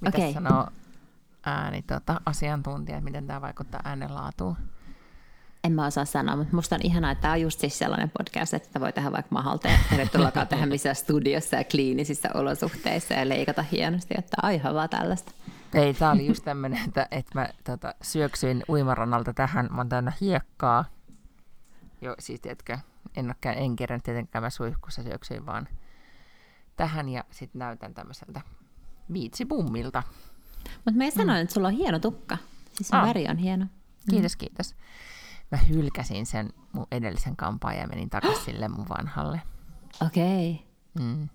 Mitä Okei. sanoo ääni, tota, asiantuntija, miten tämä vaikuttaa äänenlaatuun? En mä osaa sanoa, mutta musta on ihanaa, että tämä on just siis sellainen podcast, että voi tehdä vaikka mahalteen. Tervetuloa tehdä missään studiossa ja kliinisissä olosuhteissa ja leikata hienosti, että aivan vaan tällaista. Ei, tää oli just tämmönen, että, että mä tota, syöksyin uimarannalta tähän, mä oon täynnä hiekkaa. Jo, siis tiedätkö, en, ole, käy- en kerran tietenkään mä suihkussa syöksyin vaan tähän ja sitten näytän tämmöiseltä viitsipummilta. Mutta mä sanoin, että sulla on hieno tukka. Siis sun Ah. väri on hieno. Kiitos, kiitos. Mä hylkäsin sen mun edellisen kampaan ja menin takaisin sille mun vanhalle. Okei. Mm.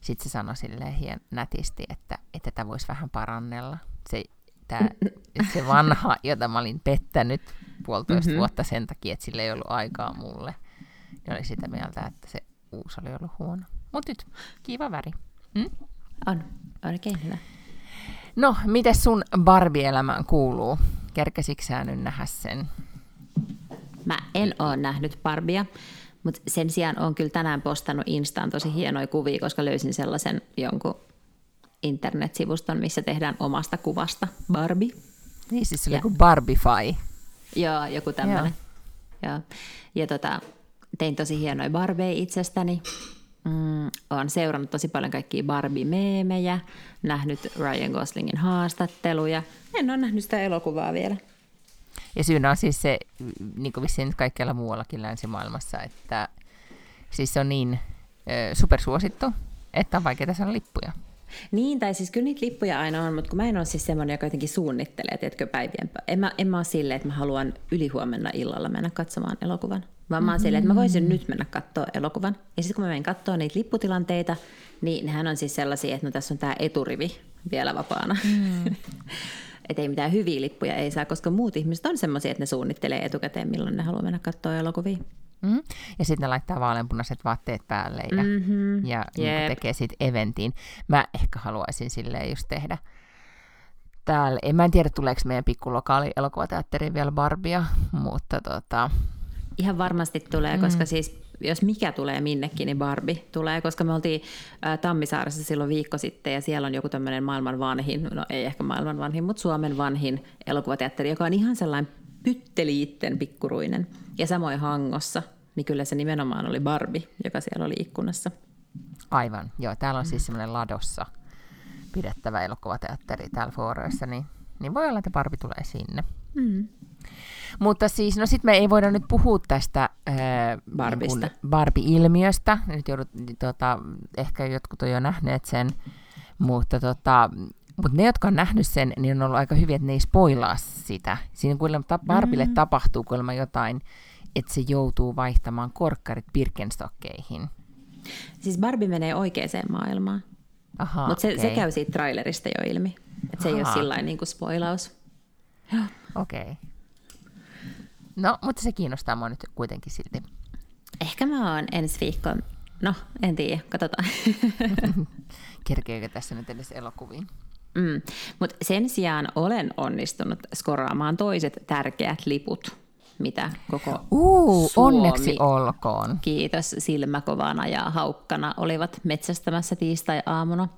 Sitten se sanoi silleen hien nätisti, että, että tätä voisi vähän parannella. Se, tää, se vanha, jota mä olin pettänyt puolitoista mm-hmm. vuotta sen takia, että sillä ei ollut aikaa mulle, niin oli sitä mieltä, että se uusi oli ollut huono. Mutta nyt, kiva väri. Mm? On. Oikein hyvä. No, miten sun Barbie-elämään kuuluu? Kerkesikö sä nyt nähdä sen? Mä en ole nähnyt Barbia, mutta sen sijaan on kyllä tänään postannut Instaan tosi hienoja kuvia, koska löysin sellaisen jonkun internetsivuston, missä tehdään omasta kuvasta Barbie. Niin, siis se oli Ja- joku Barbify. Joo, joku tämmöinen. Joo. Ja tota, tein tosi hienoja Barbeja itsestäni. Mm, olen seurannut tosi paljon kaikkia Barbie-meemejä, nähnyt Ryan Goslingin haastatteluja. En ole nähnyt sitä elokuvaa vielä. Ja syynä on siis se, niin kuin vissiin nyt kaikkialla muuallakin länsimaailmassa, että siis se on niin ö, supersuosittu, että on vaikeaa saada lippuja. Niin, tai siis kyllä niitä lippuja aina on, mutta kun mä en ole siis semmoinen, joka jotenkin suunnittelee, tiedätkö, päivien pä- en mä, en mä ole silleen, että mä haluan ylihuomenna illalla mennä katsomaan elokuvan. Vaan mä oon silleen, että mä voisin nyt mennä katsoa elokuvan. Ja sitten kun mä menen katsoa niitä lipputilanteita, niin nehän on siis sellaisia, että no tässä on tämä eturivi vielä vapaana. Mm. että ei mitään hyviä lippuja ei saa, koska muut ihmiset on semmoisia, että ne suunnittelee etukäteen, milloin ne haluaa mennä katsoa elokuvia. Mm. Ja sitten ne laittaa vaaleanpunaiset vaatteet päälle ja, mm-hmm. ja niin tekee siitä eventin. Mä ehkä haluaisin silleen just tehdä täällä. En mä en tiedä, tuleeko meidän pikkulokaali elokuvateatteriin vielä Barbia, mutta tota, Ihan varmasti tulee, mm. koska siis jos mikä tulee minnekin, niin Barbie tulee, koska me oltiin ä, Tammisaaressa silloin viikko sitten ja siellä on joku tämmöinen maailman vanhin, no ei ehkä maailman vanhin, mutta Suomen vanhin elokuvateatteri, joka on ihan sellainen pytteliitten pikkuruinen. Ja samoin Hangossa, niin kyllä se nimenomaan oli Barbie, joka siellä oli ikkunassa. aivan. Joo, täällä on siis semmoinen ladossa pidettävä elokuvateatteri täällä Fooreissa, niin, niin voi olla, että Barbie tulee sinne. Mm. Mutta siis, no sit me ei voida nyt puhua tästä ää, Barbista. niin Barbie-ilmiöstä. Nyt joudut, tota, ehkä jotkut on jo nähneet sen, mutta tota, mutta ne, jotka on nähnyt sen, niin on ollut aika hyviä, että ne ei spoilaa sitä. Siinä kuulemma ta- Barbille mm. tapahtuu kuulemma jotain, että se joutuu vaihtamaan korkkarit Birkenstockeihin. Siis Barbie menee oikeaan maailmaan, Aha, mutta se, okei. se käy siitä trailerista jo ilmi. Että se ei ole sillä niin kuin spoilaus. Okei. Okay. No, mutta se kiinnostaa mua nyt kuitenkin silti. Ehkä mä oon ensi viikkoon, no en tiedä, katsotaan. Kerkeekö tässä nyt edes elokuviin? Mm. Mutta sen sijaan olen onnistunut skoraamaan toiset tärkeät liput, mitä koko Uu, Suomi, onneksi olkoon. kiitos silmäkovana ja haukkana, olivat metsästämässä tiistai-aamuna.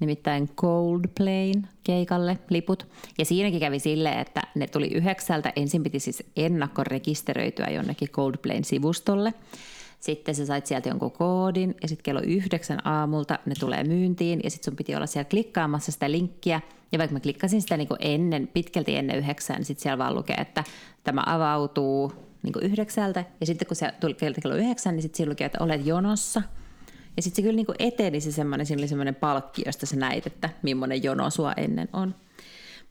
Nimittäin Coldplayn keikalle liput. Ja siinäkin kävi silleen, että ne tuli yhdeksältä. Ensin piti siis ennakkorekisteröityä jonnekin Coldplayn sivustolle. Sitten sä sait sieltä jonkun koodin ja sitten kello yhdeksän aamulta ne tulee myyntiin ja sitten sun piti olla siellä klikkaamassa sitä linkkiä. Ja vaikka mä klikkasin sitä niin ennen, pitkälti ennen yhdeksän, niin sitten siellä vaan lukee, että tämä avautuu niin yhdeksältä. Ja sitten kun se tuli kello yhdeksän, niin sitten siinä lukee, että olet jonossa. Ja sitten se kyllä niin eteni se semmoinen, siinä oli semmoinen palkki, josta sä näit, että millainen jono sua ennen on.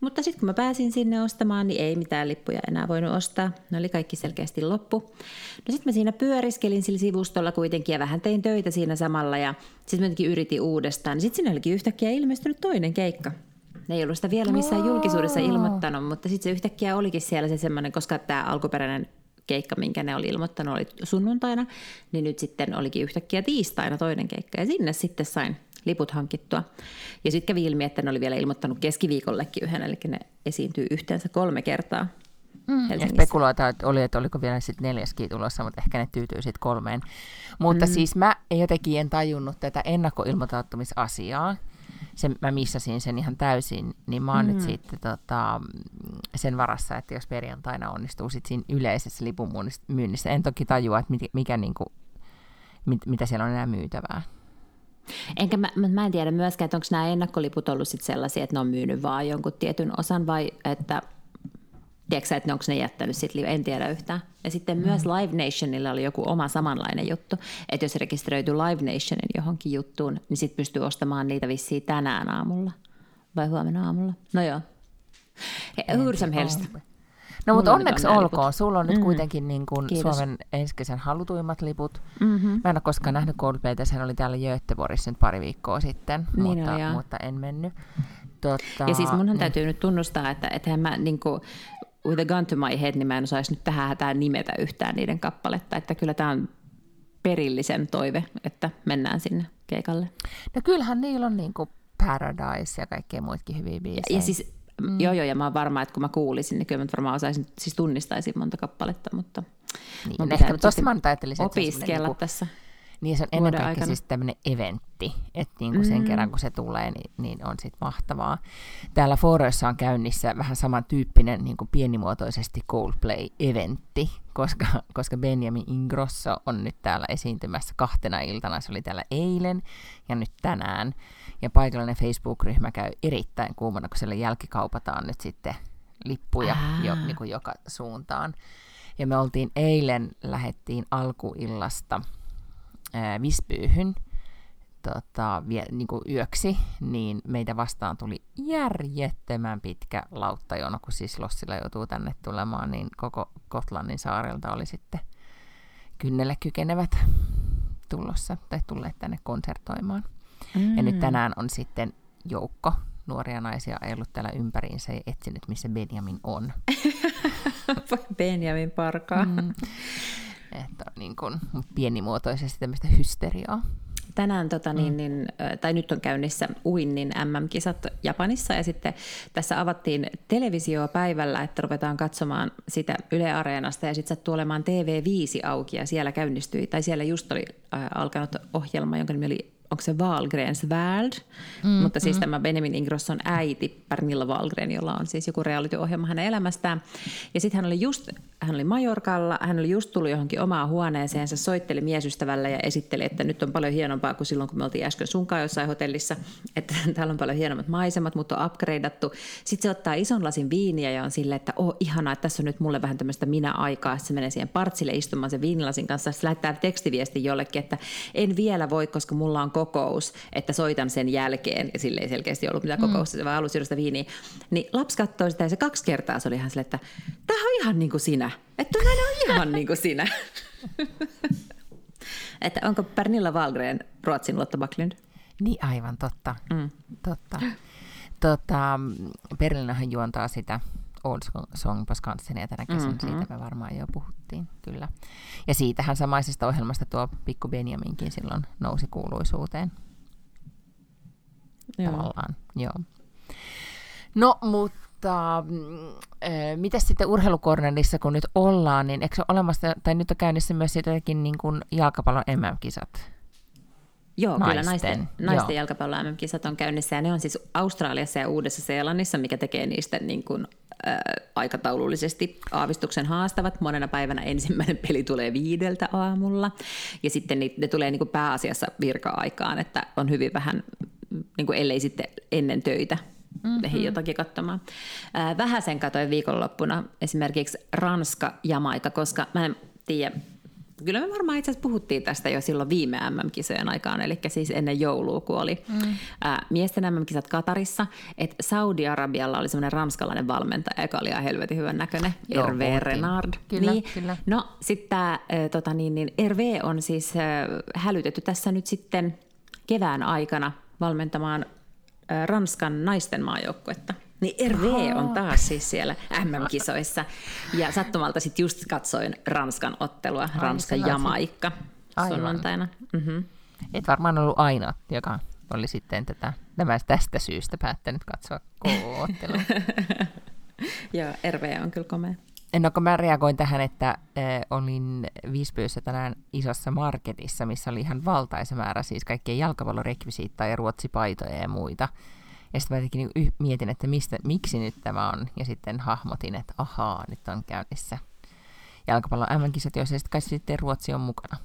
Mutta sitten kun mä pääsin sinne ostamaan, niin ei mitään lippuja enää voinut ostaa. Ne oli kaikki selkeästi loppu. No sitten mä siinä pyöriskelin sillä sivustolla kuitenkin ja vähän tein töitä siinä samalla ja sitten mä yritin uudestaan. Sitten sinne olikin yhtäkkiä ilmestynyt toinen keikka. Ne ei ollut sitä vielä missään julkisuudessa ilmoittanut, mutta sitten se yhtäkkiä olikin siellä se semmoinen, koska tämä alkuperäinen keikka, minkä ne oli ilmoittanut, oli sunnuntaina, niin nyt sitten olikin yhtäkkiä tiistaina toinen keikka. Ja sinne sitten sain liput hankittua. Ja sitten kävi ilmi, että ne oli vielä ilmoittanut keskiviikollekin yhden, eli ne esiintyy yhteensä kolme kertaa. Mm, ja spekuloita että oli, että oliko vielä sitten neljäskin tulossa, mutta ehkä ne tyytyy sitten kolmeen. Mutta mm. siis mä jotenkin en tajunnut tätä ennakkoilmoittautumisasiaa se, mä missasin sen ihan täysin, niin mä oon mm. nyt sitten tota, sen varassa, että jos perjantaina onnistuu sit siinä yleisessä lipunmyynnissä, en toki tajua, että mikä, mikä niinku, mit, mitä siellä on enää myytävää. Enkä mä, mä en tiedä myöskään, että onko nämä ennakkoliput ollut sit sellaisia, että ne on myynyt vaan jonkun tietyn osan vai että Tiedätkö että onko ne jättänyt sitten, en tiedä yhtään. Ja sitten mm. myös Live Nationilla oli joku oma samanlainen juttu, että jos rekisteröityy Live Nationin johonkin juttuun, niin sitten pystyy ostamaan niitä vissiin tänään aamulla vai huomenna aamulla. No joo. Hur som helst. No mutta onneksi on olkoon. Liput. Sulla on nyt mm. kuitenkin niin kuin Suomen ensi kesän halutuimmat liput. Mm-hmm. Mä en ole koskaan nähnyt Coldplaytä, sehän oli täällä Göteborgissa nyt pari viikkoa sitten, niin mutta, on, mutta en mennyt. Totta, ja siis munhan niin. täytyy nyt tunnustaa, että ethän mä niin kuin, with a gun to my head, niin mä en osaisi nyt tähän hätään nimetä yhtään niiden kappaletta, että kyllä tämä on perillisen toive, että mennään sinne keikalle. No kyllähän niillä on niin kuin Paradise ja kaikkea muutkin hyviä biisejä. Ja, ja siis, mm. joo joo, ja mä oon varma, että kun mä kuulisin, niin kyllä mä varmaan osaisin, siis tunnistaisin monta kappaletta, mutta... Niin, ehkä tuossa mä ajattelisin, että opiskella niin kuin, tässä. Niin se on ennen kaikkea aikana. siis tämmöinen eventti, että niin kuin sen mm. kerran kun se tulee, niin, niin on sitten mahtavaa. Täällä Foroissa on käynnissä vähän samantyyppinen niin kuin pienimuotoisesti Coldplay-eventti, koska, koska Benjamin Ingrosso on nyt täällä esiintymässä kahtena iltana. Se oli täällä eilen ja nyt tänään. Ja paikallinen Facebook-ryhmä käy erittäin kuumana, kun siellä jälkikaupataan nyt sitten lippuja jo, niin kuin joka suuntaan. Ja me oltiin eilen, lähettiin alkuillasta – ää, Vispyyhyn tota, vie, niin kuin yöksi, niin meitä vastaan tuli järjettömän pitkä lauttajono, kun siis Lossilla joutuu tänne tulemaan, niin koko Kotlannin saarelta oli sitten kynnelle kykenevät tulossa tai tulleet tänne konsertoimaan. Mm. Ja nyt mm. tänään on sitten joukko nuoria naisia ajellut täällä ympäriinsä ja etsinyt, missä Benjamin on. Benjamin parkaa. Mm. Että niin kuin, pienimuotoisesti tämmöistä hysteriaa. Tänään, tota, niin, mm. niin, tai nyt on käynnissä uinnin MM-kisat Japanissa ja sitten tässä avattiin televisio päivällä, että ruvetaan katsomaan sitä Yle Areenasta ja sitten sattuu olemaan TV5 auki ja siellä käynnistyi, tai siellä just oli äh, alkanut ohjelma, jonka nimi oli onko se Wahlgrens World, mm, mutta siis mm. tämä Benjamin Ingrosson äiti Pernilla Wahlgren, jolla on siis joku reality-ohjelma hänen elämästään. Ja sitten hän oli just, hän oli Majorkalla, hän oli just tullut johonkin omaan huoneeseensa, soitteli miesystävällä ja esitteli, että nyt on paljon hienompaa kuin silloin, kun me oltiin äsken sunkaan jossain hotellissa, että täällä on paljon hienommat maisemat, mutta on upgradeattu. Sitten se ottaa ison lasin viiniä ja on silleen, että oh ihanaa, että tässä on nyt mulle vähän tämmöistä minä-aikaa, se menee siihen partsille istumaan sen viinilasin kanssa, se lähettää tekstiviesti jollekin, että en vielä voi, koska mulla on kokous, että soitan sen jälkeen, ja sille ei selkeästi ollut mitään mm. kokousta, se vaan halusi sitä viiniä. Niin lapsi katsoi sitä ja se kaksi kertaa se oli ihan silleen, että tämä on ihan niin kuin sinä. Että tämä on ihan niin kuin sinä. että onko Pernilla Wahlgren Ruotsin Lotta Backlund? Niin aivan, totta. Mm. totta. Tota, Berliinahan juontaa sitä Old Song på Skansenia tänä kesänä, mm-hmm. siitä me varmaan jo puhuttiin, kyllä. Ja siitähän samaisesta ohjelmasta tuo Pikku Benjaminkin silloin nousi kuuluisuuteen. Joo. Tavallaan, joo. No, mutta äh, mm, mitä sitten urheilukornerissa, kun nyt ollaan, niin eikö ole olemassa, tai nyt on käynnissä myös jotenkin niin kuin jalkapallon MM-kisat? Joo, naisten. kyllä naisten, naisten jalkapallon MM-kisat on käynnissä ja ne on siis Australiassa ja Uudessa-Seelannissa, mikä tekee niistä niin kuin, aikataulullisesti aavistuksen haastavat. Monena päivänä ensimmäinen peli tulee viideltä aamulla ja sitten ne, ne tulee niin kuin pääasiassa virka-aikaan, että on hyvin vähän, niin kuin ellei sitten ennen töitä mm-hmm. jotakin katsomaan. Äh, vähän sen katoin viikonloppuna esimerkiksi Ranska ja Maika, koska mä en tiedä, kyllä me varmaan itse asiassa puhuttiin tästä jo silloin viime MM-kisojen aikaan, eli siis ennen joulua, kun oli mm. ää, miesten MM-kisat Katarissa, että Saudi-Arabialla oli semmoinen ranskalainen valmentaja, joka oli ihan helvetin hyvän näköinen, Joo, Hervé puhuttiin. Renard. Kyllä, niin. kyllä. No sitten tämä tota niin, niin Hervé on siis ä, hälytetty tässä nyt sitten kevään aikana valmentamaan ä, Ranskan naisten maajoukkuetta. Niin Hervé on taas siis siellä MM-kisoissa. Ja sattumalta sitten just katsoin Ranskan ottelua, Ranska-Jamaikka Aivan. sunnuntaina. Mm-hmm. Et varmaan ollut ainoa, joka oli sitten tätä, nämä tästä syystä päättänyt katsoa KO-ottelua. Joo, Hervé on kyllä komea. No kun mä reagoin tähän, että äh, olin Visbyössä tänään isossa marketissa, missä oli ihan valtaisa määrä siis kaikkea jalkapallorekvisiittaa ja ruotsipaitoja ja muita. Ja sitten mä jotenkin niin mietin, että mistä, miksi nyt tämä on. Ja sitten hahmotin, että ahaa, nyt on käynnissä jalkapallon MM-kisat, joissa sitten kai sitten Ruotsi on mukana.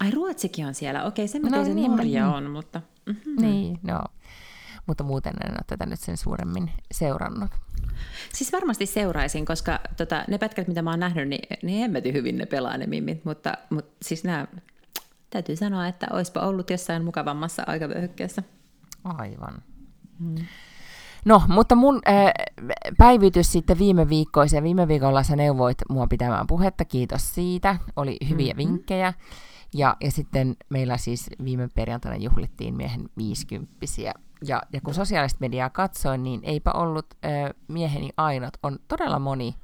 Ai Ruotsikin on siellä. Okei, se No miten se niin, Norja niin. on, mutta... Mm-hmm. Niin, no. Mutta muuten en ole tätä nyt sen suuremmin seurannut. Siis varmasti seuraisin, koska tota, ne pätkät, mitä mä oon nähnyt, niin, niin hemmetin hyvin ne pelaa ne mimmit, mutta, mutta siis nämä, täytyy sanoa, että oispa ollut jossain mukavammassa aikavyöhykkeessä. Aivan. No, mutta mun äh, päivitys sitten viime viikkoiseen. Viime viikolla sä neuvoit mua pitämään puhetta, kiitos siitä. Oli hyviä mm-hmm. vinkkejä. Ja, ja sitten meillä siis viime perjantaina juhlittiin miehen viisikymppisiä. Ja, ja kun sosiaalista mediaa katsoin, niin eipä ollut äh, mieheni ainut. On todella moni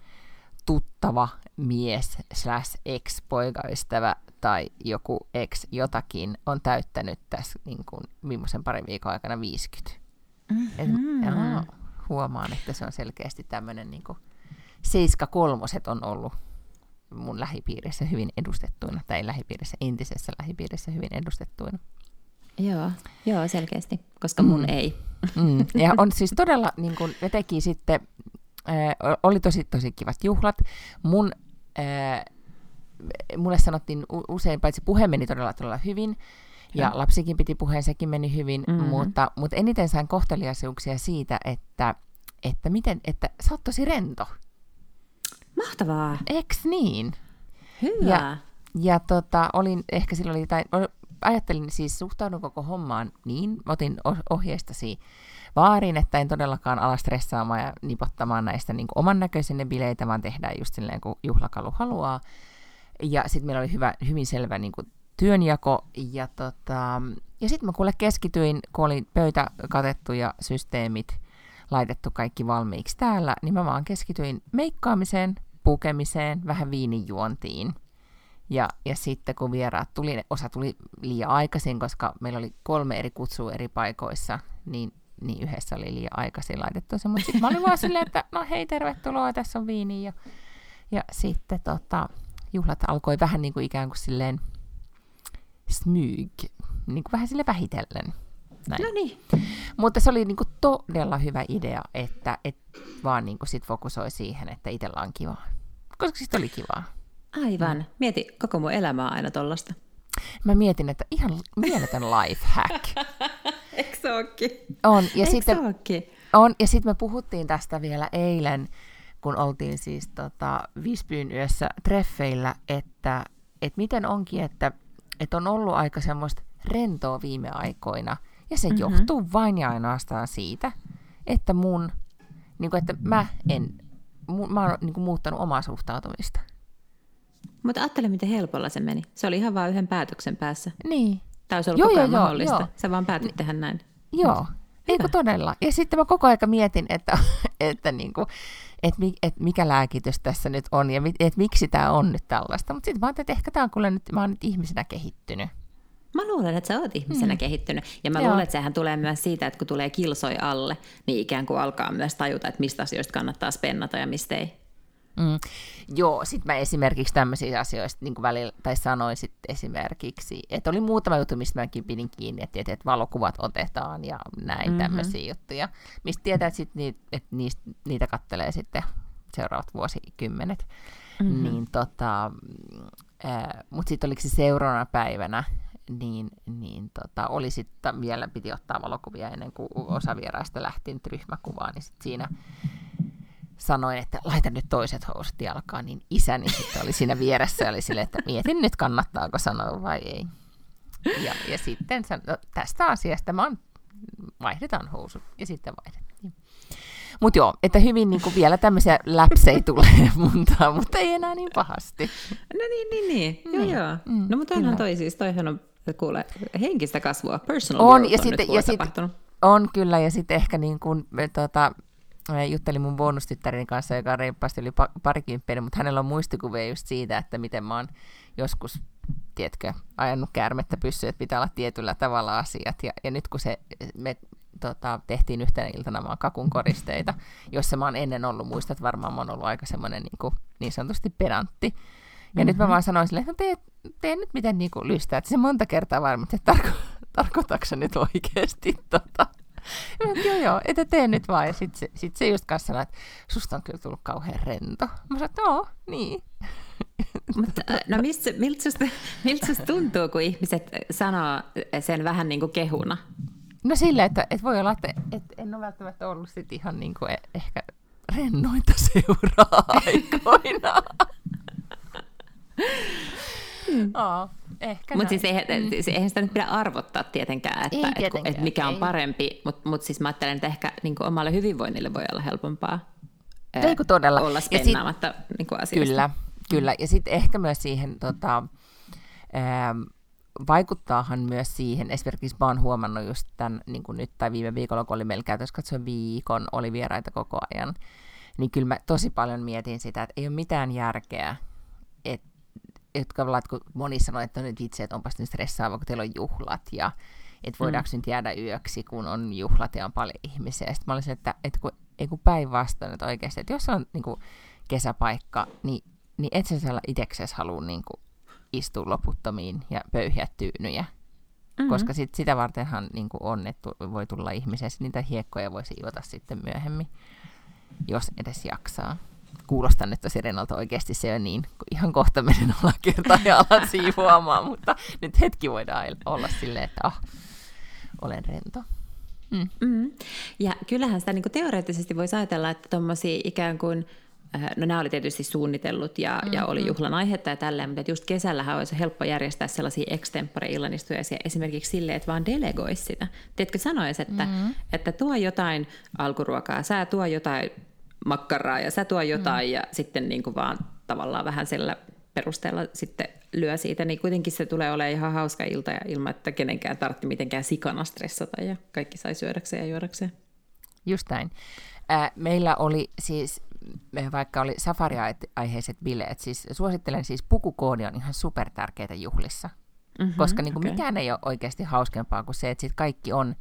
tuttava mies slash ex-poikaystävä tai joku ex jotakin on täyttänyt tässä niin kuin viimeisen parin viikon aikana 50. Et, jaa, huomaan, että se on selkeästi tämmöinen niin 7 on ollut mun lähipiirissä hyvin edustettuina, tai lähipiirissä, entisessä lähipiirissä hyvin edustettuina. Joo, joo, selkeästi, koska mun Mm. ei. Mm. Ja on siis todella, niin kuin ne teki sitten, äh, oli tosi tosi kivat juhlat. Mun, äh, mulle sanottiin usein, paitsi puhe meni todella todella hyvin, ja lapsikin piti puheen, sekin meni hyvin, Mhm. mm-hmm. mutta, mutta eniten sain kohteliaisuuksia siitä, että, että, miten, että sä oot tosi rento. Mahtavaa, Eks niin? hyvä. Ja- Ja tota, olin, ehkä silloin oli jotain, ajattelin siis suhtaudun koko hommaan niin, otin oh- ohjeistasi vaarin, että en todellakaan ala stressaamaan ja nipottamaan näistä niin oman näköisiä bileitä, vaan tehdään just silleen, kun juhlakalu haluaa. Ja sitten meillä oli hyvä, hyvin selvä niin kuin työnjako, ja, tota, ja sitten mä kuule keskityin, kun oli pöytä katettu ja systeemit laitettu kaikki valmiiksi täällä, niin mä vaan keskityin meikkaamiseen, pukemiseen, vähän viinijuontiin. Ja, ja sitten kun vieraat tuli, osa tuli liian aikaisin, koska meillä oli kolme eri kutsua eri paikoissa, niin, niin yhdessä oli liian aikaisin laitettu se. Mutta sitten mä olin vaan silleen, että no hei, tervetuloa, tässä on viini. Ja, ja sitten tota, juhlat alkoi vähän niin kuin ikään kuin silleen smyg, niin kuin vähän sille vähitellen. Näin. No niin, Mutta se oli niinku todella hyvä idea, että et vaan niinku sit fokusoi siihen, että itsellä on kivaa. Koska sitten oli kivaa. aivan. Mieti, koko mun elämä on aina tollasta. Mä mietin, että ihan mieletön life hack. Eikö se ookin? On, ja Eikö sitten ookin? on, ja sitten me puhuttiin tästä vielä eilen, kun oltiin siis tota, Visbyyn yössä treffeillä, että, että miten onkin, että, että on ollut aika semmoista rentoa viime aikoina, ja se mm-hmm. johtuu vain ja ainoastaan siitä, että mun, niin kuin, että mä en, mun, mä oon niin kuin, muuttanut omaa suhtautumista. Mutta ajattele, miten helpolla se meni. Se oli ihan vain yhden päätöksen päässä. Niin, Tämä olisi ollut Joo, koko ajan joo, mahdollista. joo. Sä vaan päätit tehdä näin. Joo, eikö todella? Ja sitten mä koko aika mietin, että, että, niinku, että, mi, että mikä lääkitys tässä nyt on ja että miksi tämä on nyt tällaista. Mutta sitten mä ajattelin, että ehkä tämä on kuule nyt, mä oon nyt ihmisenä kehittynyt. Mä luulen, että sä oot ihmisenä mm. kehittynyt. Ja mä Joo. luulen, että sehän tulee myös siitä, että kun tulee kilsoi alle, niin ikään kuin alkaa myös tajuta, että mistä asioista kannattaa spennata ja mistä ei. Mm. Joo, sitten mä esimerkiksi tämmöisiä asioista niin välillä, tai sanoin sit esimerkiksi, että oli muutama juttu, mistä mäkin pidin kiinni, että, että valokuvat otetaan ja näin mm-hmm. tämmöisiä juttuja, mistä tietää, että, sit niitä, että niistä, niitä kattelee sitten seuraavat vuosikymmenet. Mm-hmm. Niin tota, mutta sitten oliko se seuraavana päivänä, niin, niin tota, oli sitten vielä, piti ottaa valokuvia ennen kuin osa vieraista lähti nyt ryhmäkuvaan, niin sit siinä sanoin, että laita nyt toiset housut jalkaan, niin isäni sitten oli siinä vieressä ja oli silleen, että mietin nyt kannattaako sanoa vai ei. Ja, ja sitten san, no, tästä asiasta mä oon, vaihdetaan housut ja sitten vaihdettiin. Mutta joo, että hyvin niin kuin vielä tämmöisiä läpsejä tulee muntaan, mutta ei enää niin pahasti. No niin, niin, niin. Joo, niin. joo. Mm, no mutta onhan toi siis, toihan on kuule, henkistä kasvua, personal on, ja on sitten, nyt ja sit, On kyllä, ja sitten ehkä niin kuin, tota, juttelin mun bonustyttärini kanssa, joka on reippaasti yli parikymppinen, mutta hänellä on muistikuvia just siitä, että miten mä oon joskus, tiedätkö, ajanut käärmettä pyssyä, että pitää olla tietyllä tavalla asiat. Ja, ja nyt kun se, me tota, tehtiin yhtenä iltana vaan kakun koristeita, jossa mä oon ennen ollut, muistat varmaan mä oon ollut aika semmoinen niin, kuin, niin sanotusti pedantti. Ja mm-hmm. nyt mä mhm. vaan sanoin silleen, että no tee, tee nyt miten niin kuin että Se monta kertaa varmasti, että tarko, tarkoitatko nyt oikeasti tota. Joo, joo, että tee nyt vaan. Ja sitten se, sit se just kanssa sanoi, että susta on kyllä tullut kauhean rento. Mä sanoin, että joo, niin. Mutta, no mistä, miltä, susta, miltä susta tuntuu, kun ihmiset sanoo sen vähän niin kuin kehuna? No sillä, että, että voi olla, että, että en ole välttämättä ollut sit ihan niin kuin e- ehkä rennointa seuraa aikoina. Mm. Mutta siis eihän, mm. siis eihän sitä nyt pidä arvottaa tietenkään, että, ei tietenkään, et, et mikä on ei. parempi, mutta mut siis mä ajattelen, että ehkä niin omalle hyvinvoinnille voi olla helpompaa ei, todella. olla spennaamatta niin asioista. Kyllä, kyllä. Ja sitten ehkä myös siihen tota, ähm, vaikuttaahan myös siihen, esimerkiksi mä oon huomannut just tämän niin kuin nyt tai viime viikolla, kun oli meillä käytössä katsoa viikon, oli vieraita koko ajan, niin kyllä mä tosi paljon mietin sitä, että ei ole mitään järkeä, että jotka kun moni sanoo, että nyt vitsi, että onpas nyt stressaava, kun teillä on juhlat ja että voidaanko mm. nyt jäädä yöksi, kun on juhlat ja on paljon ihmisiä. Sitten mä olisin, että, että kun, ei kun päinvastoin, että oikeasti, että jos on niin kuin kesäpaikka, niin, niin et sä siellä itseksesi halua niin kuin istua loputtomiin ja pöyhiä tyynyjä. Mm-hmm. Koska sit, sitä vartenhan niin kuin on, että voi tulla ihmisiä, niitä hiekkoja voisi siivota sitten myöhemmin, jos edes jaksaa. Kuulostan nyt tosi oikeasti se on niin, kun ihan kohta menen alakertaan ja alan siivoamaan, mutta nyt hetki voidaan olla silleen, että ah, olen rento. Mm. Mm. Ja kyllähän sitä niin kuin teoreettisesti voisi ajatella, että tuommoisia ikään kuin Äh, no nämä oli tietysti suunnitellut ja, mm-hmm. ja oli juhlan aihetta ja tälleen, mutta just kesällähän olisi helppo järjestää sellaisia extempore-illanistujaisia esimerkiksi silleen, että vaan delegoisi sitä. Tiedätkö, sanoisi, että, mm-hmm. että tuo jotain alkuruokaa, sä tuo jotain makkaraa ja sä tuo jotain mm-hmm. ja sitten niin kuin vaan tavallaan vähän sillä perusteella sitten lyö siitä, niin kuitenkin se tulee olemaan ihan hauska ilta ja ilman, että kenenkään tarvitse mitenkään sikana stressata ja kaikki sai syödäkseen ja juodakseen. Just näin. Äh, meillä oli siis vaikka oli safari-aiheiset bileet, siis suosittelen siis pukukoodi on ihan super tärkeitä juhlissa, mm-hmm, koska niin kuin okay. mikään ei ole oikeasti hauskempaa kuin se, että sit kaikki on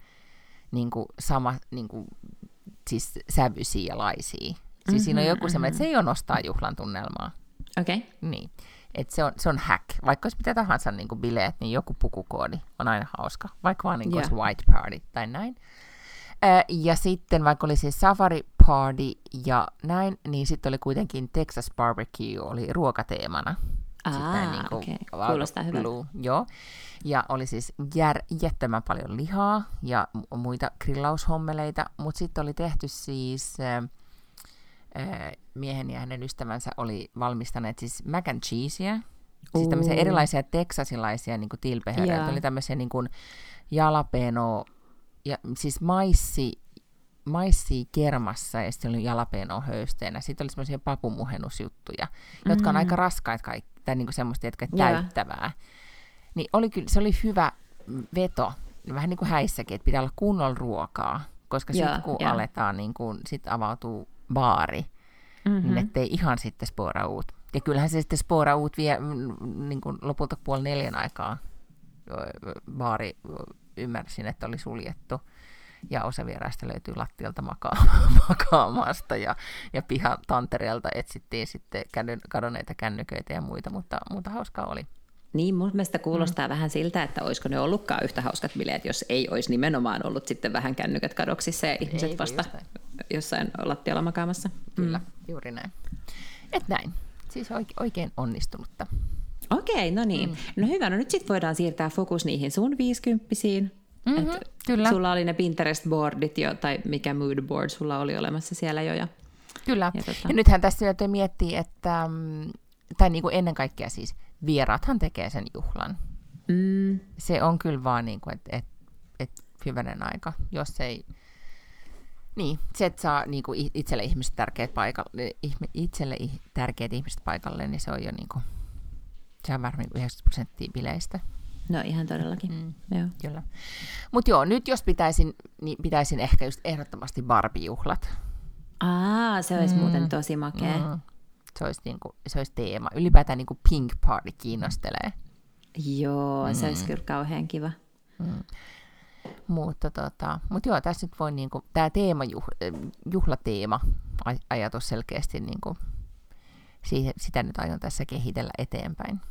niin kuin sama niin kuin, siis sävyisiä ja laisia. Siis mm-hmm, siinä on joku mm-hmm. semmoinen, että se ei ole nostaa juhlan tunnelmaa. Okei. Okay. Niin. Et se, on, se on hack. Vaikka olisi mitä tahansa niin kuin bileet, niin joku pukukoodi on aina hauska. Vaikka vaan niin kuin yeah. white party tai näin. Ja sitten vaikka oli siis Safari Party ja näin, niin sitten oli kuitenkin Texas Barbecue oli ruokateemana. Ah, niin okei. Okay. Kuulostaa hyvältä. Joo. Ja oli siis järjettömän paljon lihaa ja muita grillaushommeleita, mutta sitten oli tehty siis... Äh, miehen ja hänen ystävänsä oli valmistaneet siis mac and cheeseä, siis tämmöisiä erilaisia teksasilaisia niin tilpehöreitä. Yeah. Oli tämmöisiä niin kuin jalapeno ja siis maissi, maissi kermassa ja sitten oli jalapeno höysteenä. Sitten oli semmoisia papumuhennusjuttuja, mm-hmm. jotka on aika mm. raskaita kaikki, tai niinku semmoista, jotka täyttävää. Niin oli kyllä, se oli hyvä veto, vähän niin kuin häissäkin, että pitää olla kunnolla ruokaa, koska sitten kun yeah. aletaan, niin kun, sit avautuu baari, mm-hmm. niin ettei ihan sitten spora uut. Ja kyllähän se sitten spora uut vie niin kuin lopulta puoli neljän aikaa baari ymmärsin, että oli suljettu. Ja osa vieraista löytyi lattialta maka- makaamasta ja, ja pihan tantereelta etsittiin sitten kadonneita kännyköitä ja muita, mutta, mutta hauskaa oli. Niin, mun mielestä kuulostaa mm. vähän siltä, että olisiko ne ollutkaan yhtä hauskat bileet, jos ei olisi nimenomaan ollut sitten vähän kännykät kadoksissa ja ihmiset ei, vasta jossain lattialla makaamassa. Kyllä, mm. juuri näin. Et näin. Siis oikein onnistunutta. Okei, no niin. Mm. No hyvä, no nyt sitten voidaan siirtää fokus niihin sun viisikymppisiin. Mm-hmm, kyllä. Sulla oli ne Pinterest-boardit jo, tai mikä mood board sulla oli olemassa siellä jo. Ja... Kyllä. Ja tota- ja nythän tässä täytyy miettiä, että, mm, tai niin kuin ennen kaikkea siis, vieraathan tekee sen juhlan. Mm, Se on kyllä vaan niin kuin, että et, et hyvänen aika, jos ei... Niin, se, että saa niin kuin itselle ihmiset tärkeät paikalle, ihme- itselle i- tärkeät ihmiset paikalle, niin se on jo niin kuin, se on varmaan 90 prosenttia bileistä. No ihan todellakin. Mm. Joo. Kyllä. Mutta joo, nyt jos pitäisin, niin pitäisin ehkä just ehdottomasti Barbie-juhlat. Aa, se olisi mm. muuten tosi makea. Mm. Mm. Se, olisi niinku, se olisi teema. Ylipäätään niinku Pink Party kiinnostelee. Joo, mm. se olisi kyllä kauhean kiva. Mutta tota, mut joo, tässä nyt voi niinku, tämä teema, juh, juhlateema, aj- ajatus selkeästi, niinku, siihen, sitä nyt aion tässä kehitellä eteenpäin.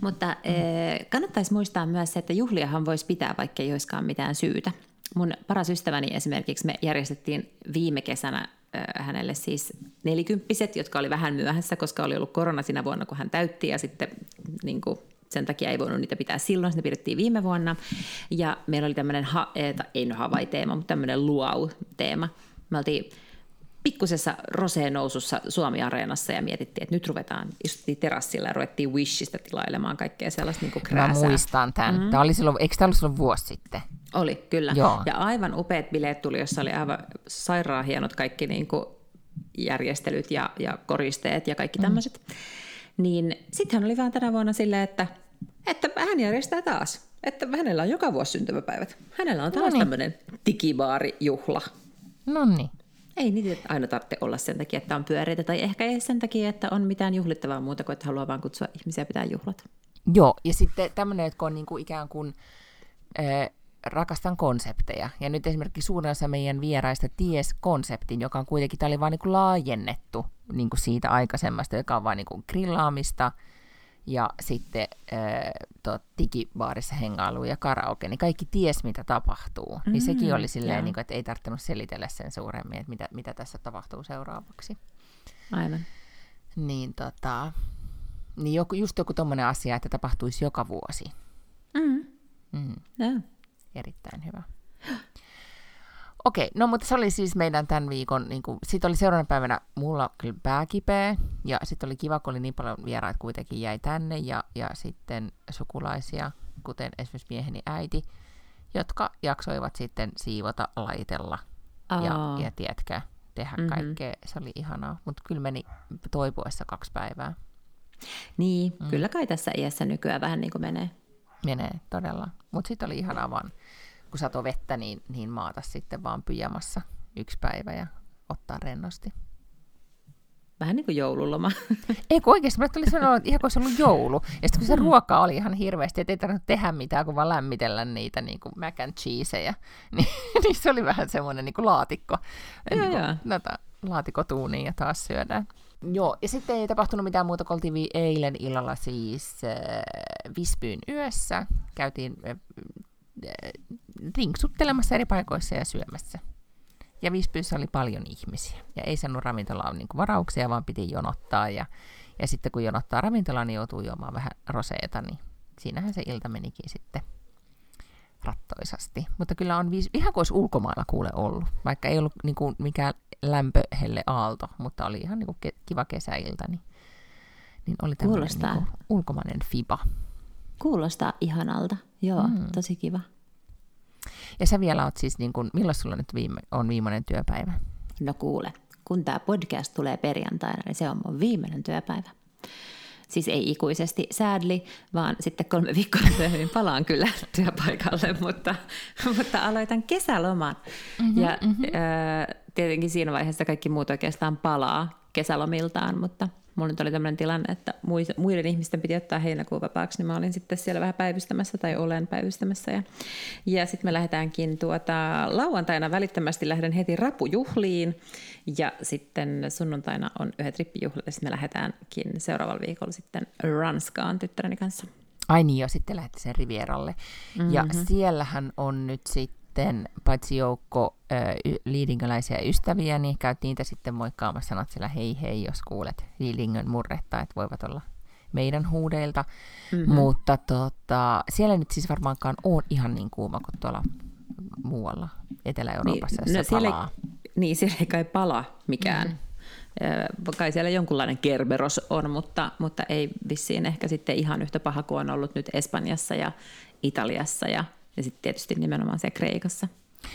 Mutta mm. kannattaisi muistaa myös se, että juhliahan voisi pitää, vaikka ei olisikaan mitään syytä. Mun paras ystäväni esimerkiksi me järjestettiin viime kesänä äh, hänelle siis nelikymppiset, jotka oli vähän myöhässä, koska oli ollut korona siinä vuonna, kun hän täytti ja sitten niin kuin, sen takia ei voinut niitä pitää silloin, ne pidettiin viime vuonna. Ja meillä oli tämmöinen, ha- eh, ei no Hawaii-teema, mutta tämmöinen luau-teema. Me oltiin pikkusessa roseen nousussa Suomi-areenassa ja mietittiin, että nyt ruvetaan, istuttiin terassilla ja ruvettiin Wishistä tilailemaan kaikkea sellaista niin kuin Mä krääsää. muistan tämän. Mm. Tämä oli silloin, eikö tämä ollut silloin vuosi sitten? Oli, kyllä. Joo. Ja aivan upeat bileet tuli, jossa oli aivan sairaan hienot kaikki niin kuin järjestelyt ja, ja koristeet ja kaikki tämmöiset. Mm. Niin sitten hän oli vaan tänä vuonna silleen, että, että hän järjestää taas. Että hänellä on joka vuosi syntymäpäivät. Hänellä on taas Noniin. tämmöinen digibaarijuhla. No niin. Ei niitä aina tarvitse olla sen takia, että on pyöreitä, tai ehkä ei sen takia, että on mitään juhlittavaa muuta kuin, että haluaa vaan kutsua ihmisiä pitää juhlat. Joo, ja sitten tämmöinen, jotka on niinku ikään kuin äh, rakastan konsepteja. Ja nyt esimerkiksi suurin osa meidän vieraista ties konseptin, joka on kuitenkin, tämä oli vaan niinku laajennettu niinku siitä aikaisemmasta, joka on vain niinku grillaamista ja sitten äh, tot, digibaarissa hengailu ja karaoke, niin kaikki ties, mitä tapahtuu. Mm, niin sekin oli silleen, joo. niinku, että ei tarvinnut selitellä sen suuremmin, että mitä, mitä tässä tapahtuu seuraavaksi. Aivan. Niin, tota, niin joku, just joku tommonen asia, että tapahtuisi joka vuosi. Mm. Mm, Joo. erittäin hyvä. Okei, no mutta se oli siis meidän tämän viikon, niin kuin, sitten oli seuraavana päivänä mulla kyllä pää kipeä, ja sitten oli kiva, kun oli niin paljon vieraita kuitenkin jäi tänne, ja, ja sitten sukulaisia, kuten esimerkiksi mieheni äiti, jotka jaksoivat sitten siivota, laitella ja, Aa. ja tiedätkö, tehdä Mhm. mm-hmm. kaikkea. Se oli ihanaa, mutta kyllä meni toipuessa kaksi päivää. Niin, mm. kyllä kai tässä iässä nykyään vähän niin kuin menee. Menee todella. Mutta sitten oli ihanaa vaan, kun sato vettä, niin, niin maata sitten vaan pyjamassa yksi päivä ja ottaa rennosti. Vähän niin kuin joululoma. Ei kun oikeasti, mulle tuli sellainen, että ihan kuin olisi ollut joulu. Ja sitten kun se ruoka oli ihan hirveästi, että ei tarvinnut tehdä mitään, kun vaan lämmitellä niitä niin kuin mac and cheeseja, niin, niin se oli vähän semmoinen niin kuin laatikko. Joo, niin kuin, näitä laatikotuuniin ja taas syödään. Joo, ja sitten ei tapahtunut mitään muuta, kun oltiin eilen illalla siis äh, Visbyyn yössä. Käytiin äh, rinksuttelemassa eri paikoissa ja syömässä. Ja Visbyssä oli paljon ihmisiä. Ja ei saanut ravintolaan niin varauksia, vaan piti jonottaa. Ja, ja sitten kun jonottaa ravintolaan, niin joutuu juomaan vähän roseeta, niin siinähän se ilta menikin sitten rattoisasti. Mutta kyllä on viis, ihan kuin olisi ulkomailla kuule ollut, vaikka ei ollut niin kuin mikään lämpöhelle aalto, mutta oli ihan niin kuin ke- kiva kesäilta, niin, niin oli tämmöinen Kuulostaa. niin kuin ulkomainen fiba. Kuulostaa ihanalta. Joo, Mm. tosi kiva. Ja sä vielä oot siis, niin kuin, milloin sulla nyt viime, on viimeinen työpäivä? No kuule, kun tämä podcast tulee perjantaina, niin se on mun viimeinen työpäivä. Siis ei ikuisesti sadly, vaan sitten kolme viikkoa myöhemmin palaan kyllä työpaikalle, mutta, mutta aloitan kesäloman. Mm-hmm, ja mm-hmm. Ää, tietenkin siinä vaiheessa kaikki muut oikeastaan palaa kesälomiltaan, mutta mulla nyt oli tämmöinen tilanne, että mui- muiden ihmisten piti ottaa heinäkuun vapaaksi, niin mä olin sitten siellä vähän päivystämässä tai olen päivystämässä. Ja, ja sitten me lähdetäänkin tuota, lauantaina välittömästi lähden heti rapujuhliin ja sitten sunnuntaina on yhdet rippijuhlat ja sitten me lähdetäänkin seuraavalla viikolla sitten Ranskaan tyttäreni kanssa. Ai niin jo, sitten lähti sen Rivieralle. Mm-hmm. Ja siellähän on nyt sitten, paitsi joukko ö, y- liidinköläisiä ystäviä, niin käyt niitä sitten moikkaamassa, sanot siellä hei hei, jos kuulet liidingön murretta, että voivat olla meidän huudeilta. Mm-hmm. Mutta tota, siellä nyt siis varmaankaan on ihan niin kuuma kuin tuolla muualla Etelä-Euroopassa, Niin, jossa no, siellä, palaa. ei, niin, siellä ei kai pala mikään. Mm-hmm. Kai siellä jonkunlainen Kerberos on, mutta, mutta ei vissiin ehkä sitten ihan yhtä paha kuin on ollut nyt Espanjassa ja Italiassa ja, ja sitten tietysti nimenomaan se Kreikassa.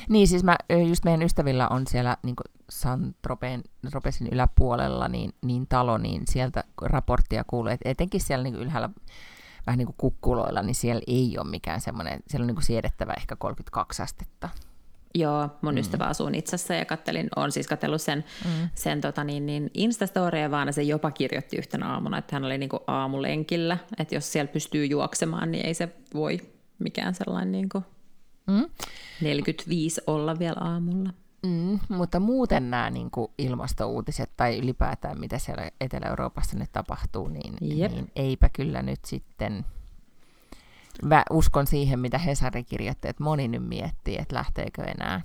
Niin, siis mä, just meidän ystävillä on siellä niin San Tropesin yläpuolella niin, niin talo, niin sieltä raporttia kuuluu, että etenkin siellä niin ylhäällä vähän niin kuin kukkuloilla, niin siellä ei ole mikään semmoinen, siellä on niin kuin siedettävä ehkä 32 astetta. Joo, mun mm. ystävä asuu Nitsassa ja kattelin, on siis katsellut sen, mm. sen tota niin, niin Instastorya, vaan se jopa kirjoitti yhtenä aamuna, että hän oli niin kuin aamulenkillä, että jos siellä pystyy juoksemaan, niin ei se voi mikään sellainen niin kuin mm. 45 olla vielä aamulla. Mm, mutta muuten nämä niin kuin ilmastouutiset tai ylipäätään mitä siellä Etelä-Euroopassa nyt tapahtuu, niin, niin eipä kyllä nyt sitten... Mä uskon siihen, mitä Hesari kirjoitti, että moni nyt miettii, että lähteekö enää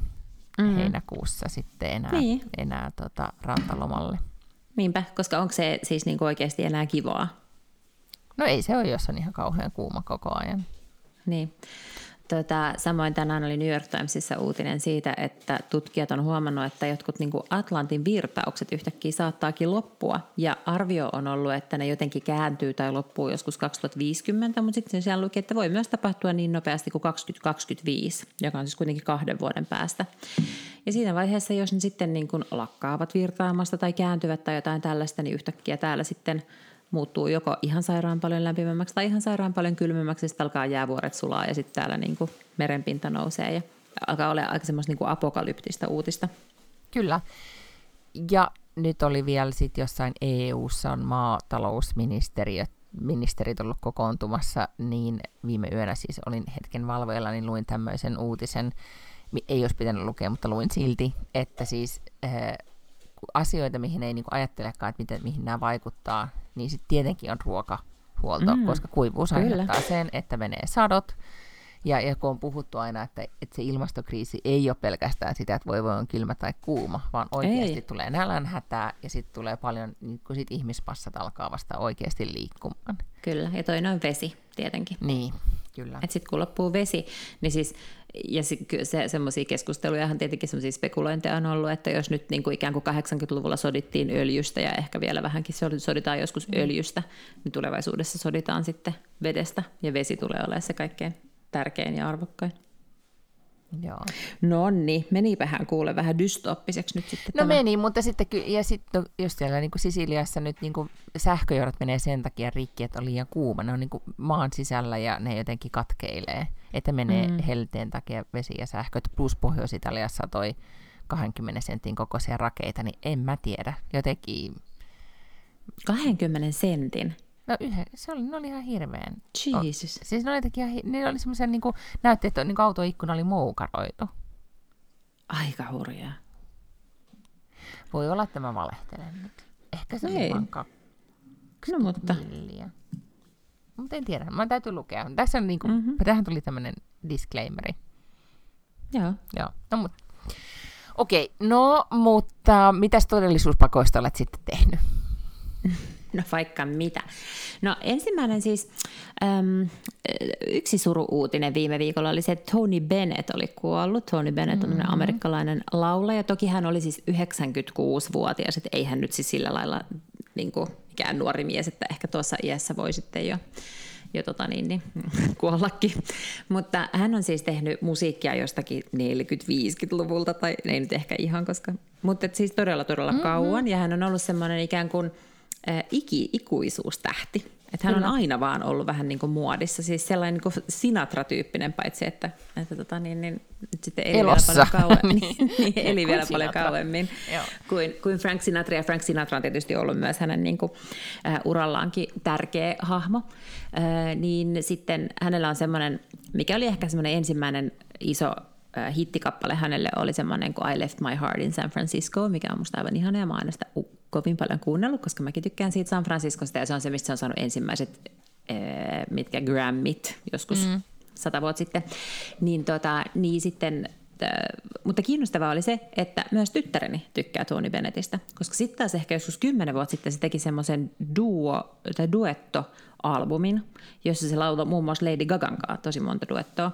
mm. heinäkuussa sitten enää, niin. enää tota, rantalomalle. Niinpä, koska onko se siis niin oikeasti enää kivaa? No ei se ole, jos on ihan kauhean kuuma koko ajan. Niin. Tota, samoin tänään oli New York Timesissa uutinen siitä, että tutkijat on huomannut, että jotkut niin kuin Atlantin virtaukset yhtäkkiä saattaakin loppua. Ja arvio on ollut, että ne jotenkin kääntyy tai loppuu joskus 2050, mutta sitten siellä luki, että voi myös tapahtua niin nopeasti kuin 2025, joka on siis kuitenkin kahden vuoden päästä. Ja siinä vaiheessa, jos ne sitten niin kuin lakkaavat virtaamasta tai kääntyvät tai jotain tällaista, niin yhtäkkiä täällä sitten – muuttuu joko ihan sairaan paljon lämpimämmäksi tai ihan sairaan paljon kylmemmäksi, sitten alkaa jäävuoret sulaa ja sitten täällä niin kuin merenpinta nousee ja alkaa olla aika semmoista niin kuin apokalyptista uutista. Kyllä. Ja nyt oli vielä sitten jossain EU-ssa on maatalousministeriö, ministerit ollut kokoontumassa, niin viime yönä siis olin hetken valvoilla, niin luin tämmöisen uutisen, ei olisi pitänyt lukea, mutta luin silti, että siis äh, asioita, mihin ei niinku ajattelekaan, että miten, mihin nämä vaikuttaa, niin sitten tietenkin on ruokahuolto, mm, koska kuivuus kyllä. aiheuttaa sen, että menee sadot. Ja, ja kun on puhuttu aina, että, että se ilmastokriisi ei ole pelkästään sitä, että voi voi on kylmä tai kuuma, vaan oikeasti ei. tulee nälänhätää ja sitten tulee paljon, niin kun sit ihmispassat alkaa vasta oikeasti liikkumaan. Kyllä, ja toinen on vesi tietenkin. Niin, kyllä. Että sitten kun loppuu vesi, niin siis ja se, semmoisia keskusteluja, tietenkin semmoisia spekulointeja on ollut, että jos nyt niin kuin ikään kuin 80-luvulla sodittiin öljystä ja ehkä vielä vähänkin soditaan joskus mm. öljystä, niin tulevaisuudessa soditaan sitten vedestä ja vesi tulee olemaan se kaikkein tärkein ja arvokkain. Joo. No niin, menipähän kuule vähän dystoppiseksi nyt sitten. No tämä. meni, mutta sitten ja sitten no, jos siellä niin kuin Sisiliassa nyt niin kuin sähköjohdot menee sen takia rikki, että on liian kuuma, ne on niin kuin maan sisällä ja ne jotenkin katkeilee, että menee mm. helteen takia vesi ja sähköt, plus Pohjois-Italiassa toi 20 sentin kokoisia rakeita, niin en mä tiedä, jotenkin... 20 sentin? No yhden, se oli, ne oli ihan hirveän. Jesus. O, siis ne oli, ihan, ne oli semmoisia, niin kuin, näytti, että niin autoikkuna oli moukaroitu. Aika hurjaa. Voi olla, että mä valehtelen nyt. Ehkä se Ei. on kaksi no, mutta... milliä. Mutta en tiedä, mä täytyy lukea. Tässä on niinku, mm-hmm. tähän tuli tämmöinen disclaimeri. Joo. Joo, no mutta... Okei, no mutta mitäs todellisuuspakoista olet sitten tehnyt? No vaikka mitä. No ensimmäinen siis, äm, yksi suru-uutinen viime viikolla oli se, että Tony Bennett oli kuollut. Tony Bennett on mm-hmm. amerikkalainen laulaja. Toki hän oli siis 96-vuotias, että ei hän nyt siis sillä lailla niin kuin, mikään nuori mies, että ehkä tuossa iässä voi sitten jo jo tota niin, niin, kuollakin. Mutta hän on siis tehnyt musiikkia jostakin 40-50-luvulta, tai ei nyt ehkä ihan, koska, mutta siis todella todella mm-hmm. kauan. Ja hän on ollut semmoinen ikään kuin äh, iki, ikuisuustähti. Että hän on aina vaan ollut vähän niin kuin muodissa, siis sellainen niin kuin Sinatra-tyyppinen, paitsi että, että tota, niin, niin, nyt sitten eli Elossa. vielä paljon kauemmin, niin, niin, eli vielä paljon kauemmin kuin, kuin Frank Sinatra. Ja Frank Sinatra on tietysti ollut myös hänen niin kuin, uh, urallaankin tärkeä hahmo. Uh, niin sitten hänellä on semmoinen, mikä oli ehkä semmoinen ensimmäinen iso hittikappale hänelle oli semmoinen kuin I Left My Heart in San Francisco, mikä on musta aivan ihana ja mä oon sitä kovin paljon kuunnellut, koska mäkin tykkään siitä San Franciscosta ja se on se, mistä se on saanut ensimmäiset, mitkä Grammit joskus mm. sata vuotta sitten. Niin, tota, niin sitten mutta kiinnostavaa oli se, että myös tyttäreni tykkää Tony Bennettistä, koska sitten taas ehkä joskus kymmenen vuotta sitten se teki semmoisen duo, tai duetto-albumin, jossa se lauloi muun muassa Lady Gagan kanssa tosi monta duettoa.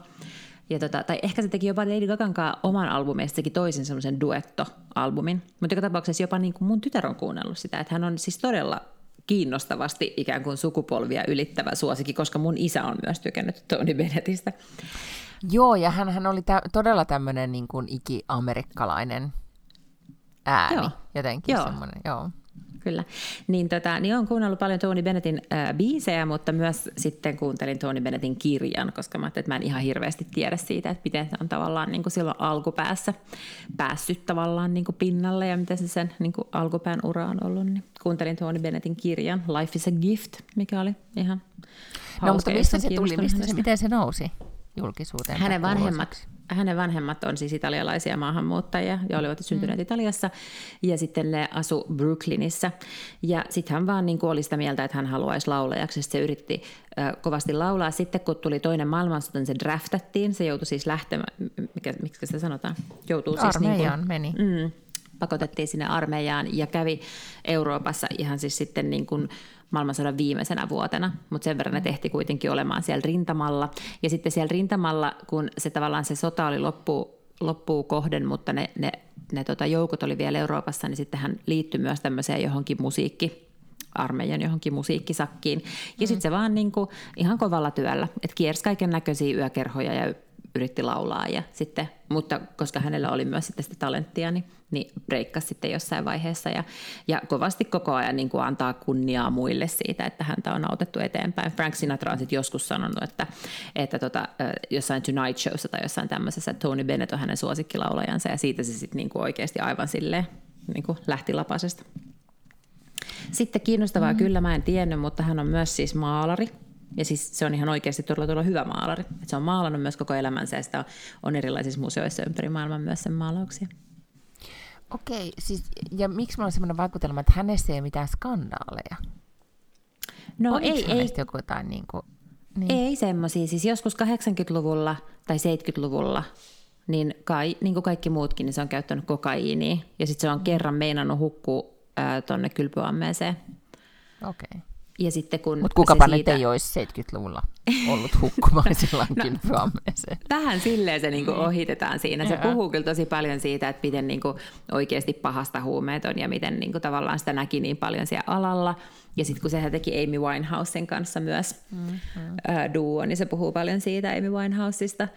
Ja tota, tai ehkä se teki jopa Lady Gagan kanssa oman albumin, teki toisen semmoisen duetto-albumin. Mutta joka tapauksessa jopa niin kuin mun tytär on kuunnellut sitä, että hän on siis todella kiinnostavasti ikään kuin sukupolvia ylittävä suosikki, koska mun isä on myös tykännyt Tony Bennettistä. Joo, ja hän, hän oli tä- todella tämmöinen niin kuin iki-amerikkalainen ääni. Joo. Jotenkin joo. semmoinen, joo. Kyllä. Niin, tota, niin olen kuunnellut paljon Tony Bennettin äh, biisejä, mutta myös sitten kuuntelin Tony Bennettin kirjan, koska mä ajattelin, että mä en ihan hirveästi tiedä siitä, että miten se on tavallaan niin kuin silloin alkupäässä päässyt tavallaan niin kuin pinnalle ja miten se sen niin kuin alkupään ura on ollut. Niin kuuntelin Tony Bennettin kirjan Life is a Gift, mikä oli ihan No mutta mistä se tuli, mistä se, miten se nousi julkisuuteen? Hänen vanhemmat, hänen vanhemmat on siis italialaisia maahanmuuttajia ja olivat syntyneet mm. Italiassa ja sitten ne asu Brooklynissa. Ja sitten hän vaan niin oli sitä mieltä, että hän haluaisi laulajaksi. Se yritti äh, kovasti laulaa. Sitten kun tuli toinen maailmansota, niin se draftattiin. Se joutui siis lähtemään, mikä, miksi sitä sanotaan? Joutuu siis niin kuin, meni. Mm, pakotettiin sinne armeijaan ja kävi Euroopassa ihan siis sitten niin kuin maailmansodan viimeisenä vuotena, mutta sen verran ne tehti kuitenkin olemaan siellä rintamalla. Ja sitten siellä rintamalla, kun se tavallaan se sota oli loppu, loppuu kohden, mutta ne, ne, ne tota joukot oli vielä Euroopassa, niin sitten hän liittyi myös tämmöiseen johonkin musiikki, armeijan johonkin musiikkisakkiin. Ja mm. sitten se vaan niin kuin, ihan kovalla työllä, että kiersi kaiken näköisiä yökerhoja ja yritti laulaa. Ja sitten, mutta koska hänellä oli myös sitten sitä talenttia, niin, niin breikkasi sitten jossain vaiheessa. Ja, ja kovasti koko ajan niin kuin antaa kunniaa muille siitä, että häntä on autettu eteenpäin. Frank Sinatra on sitten joskus sanonut, että, että tota, jossain Tonight Showssa tai jossain tämmöisessä Tony Bennett on hänen suosikkilaulajansa. Ja siitä se sitten niin kuin oikeasti aivan silleen niin kuin lähti lapasesta. Sitten kiinnostavaa mm. kyllä, mä en tiennyt, mutta hän on myös siis maalari ja siis se on ihan oikeasti todella, todella hyvä maalari. Et se on maalannut myös koko elämänsä ja sitä on erilaisissa museoissa ympäri maailman myös sen maalauksia. Okei, siis, ja miksi mulla on sellainen vaikutelma, että hänessä ei ole mitään skandaaleja? No Oliko ei, ei. joku jotain niin kuin, niin. Ei semmoisia. Siis joskus 80-luvulla tai 70-luvulla niin, kai, niin kuin kaikki muutkin, niin se on käyttänyt kokaiinia. Ja sitten se on kerran meinannut hukkua tuonne kylpyammeeseen. Okei. Okay. Ja sitten kun Mutta kukapa siitä... nyt ei olisi 70-luvulla ollut hukkumaisilla no, kylpyammeeseen. Vähän silleen se niinku ohitetaan siinä. Se puhuu kyllä tosi paljon siitä, että miten niinku oikeasti pahasta huumeet on ja miten niinku tavallaan sitä näki niin paljon siellä alalla. Ja sitten kun sehän teki Amy Winehousen kanssa myös mm-hmm. duo, niin se puhuu paljon siitä Amy Winehousesta